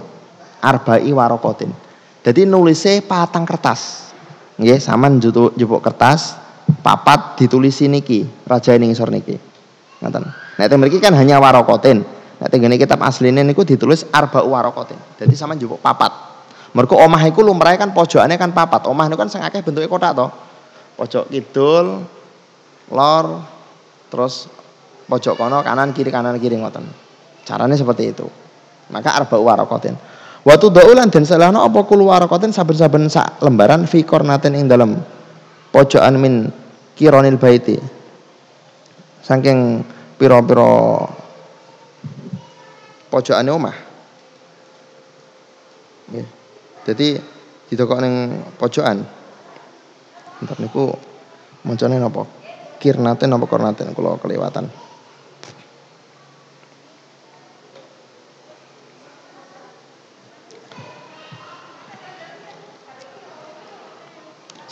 arba'i warokotin jadi nulisnya patang kertas. Nggih sama jupuk kertas papat ditulis niki raja ini ngisor niki. Ngoten Nek teng mriki kan hanya warokotin. Nek teng kitab asline niku ditulis arba warokotin. Jadi sama njupuk papat. Mergo omah iku lumrahe kan pojokane kan papat. Omah niku kan sing akeh bentuke kotak to. Pojok kidul, lor, terus pojok kono kanan kiri kanan kiri ngoten. Caranya seperti itu. Maka arba warokotin. Waktu daulan dan selahno apa kulu warokotin saben-saben sak lembaran fi kornatin ing dalam pojokan min kironil baiti. Saking piro-piro pojokane omah. Nggih. Dadi ditokok ning pojokan. Entar niku moncone napa? Kirnaten napa kornaten kula kelewatan.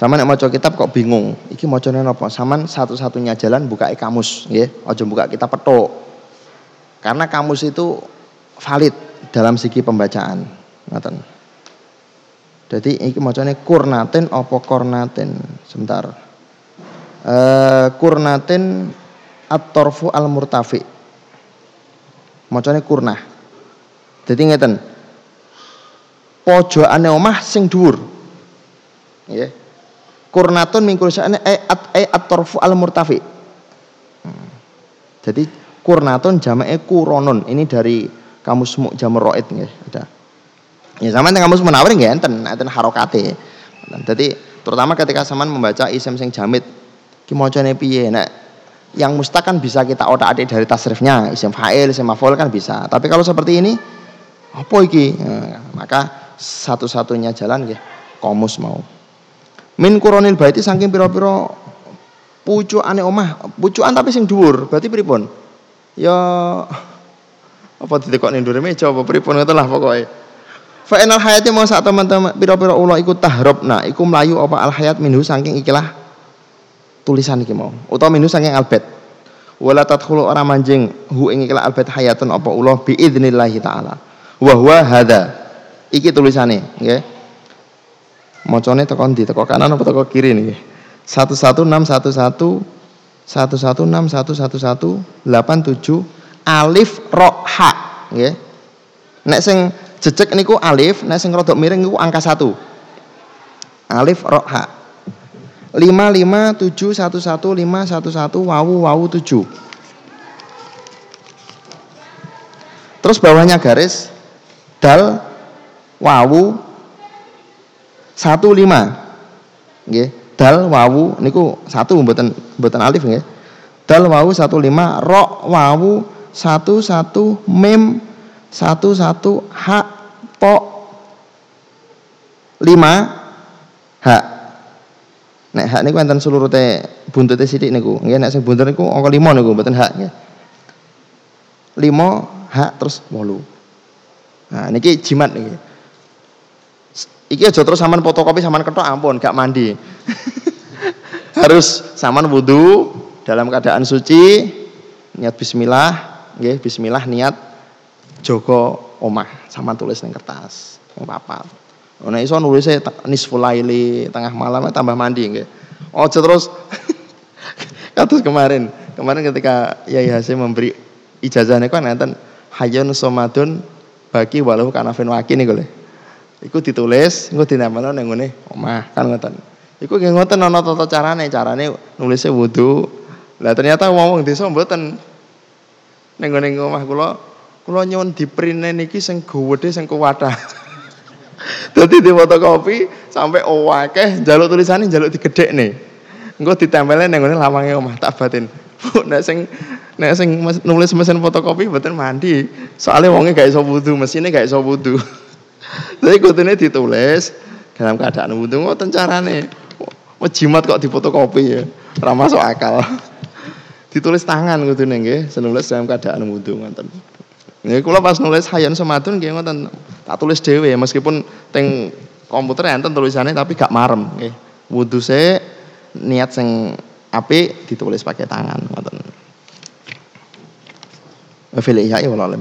Sama nek maca kitab kok bingung, iki macane napa? Saman satu-satunya jalan buka kamus, nggih. Aja buka kitab petuk. Karena kamus itu valid dalam segi pembacaan. Ngoten. Jadi iki macane kurnatin apa kornatin. Sebentar. Eh kurnatin at-tarfu al-murtafi. Macane kurnah. Jadi ngeten. Pojokane omah sing. Nggih. Kurnatun min kursane e at e at-tarfu al-murtafi. Hmm. Jadi kurnatun jamake kuronun. Ini dari kamus Mu'jamur Raid nggih, ada. Ya sama dengan kamus Munawir nggih enten, enten harokate. Jadi terutama ketika zaman membaca isim sing jamid ki macane piye nek yang mustaq kan bisa kita otak-atik dari tasrifnya isim fa'il isim maf'ul kan bisa tapi kalau seperti ini apa iki nah, maka satu-satunya jalan nggih komus mau min kuronil baiti saking pira-pira pucukane omah. Pucukan tapi sing dhuwur. Berarti pripun? Ya apa didekok ning dhuwur meja apa pripun? Ngoten lah pokoke. Fa inal hayati mau saat teman-teman pira-pira ulo iku tahrobna iku melayu apa al hayat minhu saking ikilah tulisan iki mau. Utawa minhu saking albet. Wala tadkhulu ora manjing hu ing ikilah albet hayatun apa ulo bi idznillah taala. Wa huwa hadza iki tulisane nggih macane teko ndi teko kanan apa teko kiri niki 11611 116111187 alif ro ha nggih nek sing Jejek niku alif, nah sing rodok miring niku angka satu. Alif ro ha. lima lima tujuh satu satu lima satu satu wawu wawu tujuh. Terus bawahnya garis dal wawu satu lima. Nggih, dal wawu niku satu mboten mboten alif nggih. Dal wawu satu lima, ro wawu satu satu mem satu satu hak po lima hak nek hak niku enten sulurute buntute sithik niku. Nggih nek sing buntut niku angka 5 niku mboten hak nggih. 5 hak terus 8 nah niki jimat niki iki aja terus sampean fotokopi sampean ketok ampun gak mandi [LAUGHS] harus sampean wudu dalam keadaan suci niat bismillah nggih bismillah niat Joko omah sama tulis ning kertas ning papat Nek iso nulisnya nisful laili tengah malam tambah mandi nggih. Ojo terus [LAUGHS] kados kemarin. Kemarin ketika Yai Hasim memberi ijazahnya kan ngeten hayun somadun bagi walau kanafin waki nih gue. Iku ditulis, engko dinamakan ning ngene omah kan ngoten. Iku nggih ngoten ana tata carane, carane nulisnya wudu. Lah ternyata ngomong desa mboten. Ning ngene omah kula Kula nyuwun diprine niki sing gowedhe sing kuwatah. [LAUGHS] Dadi di fotokopi sampai owakeh jaluk tulisane jaluk digedhekne. Engko ditempelne ning ngene lawange omah tak batin. [LAUGHS] Bu nek sing nek sing nulis mesin fotokopi mboten mandi. Soalnya wonge gak iso wudu, mesine gak iso wudu. [LAUGHS] Jadi kudune ditulis dalam keadaan wudu ngoten carane. Wejimat kok difotokopi ya. Ora masuk akal. Ditulis tangan kudune nggih, senulis dalam keadaan wudu ngoten. Ya kula pas nulis Hayan Semadun nggih ngoten tak tulis dhewe meskipun teng komputer enten tulisannya tapi gak marem nggih. Wudu se niat sing apik ditulis pakai tangan ngoten. Fil ihya wal alam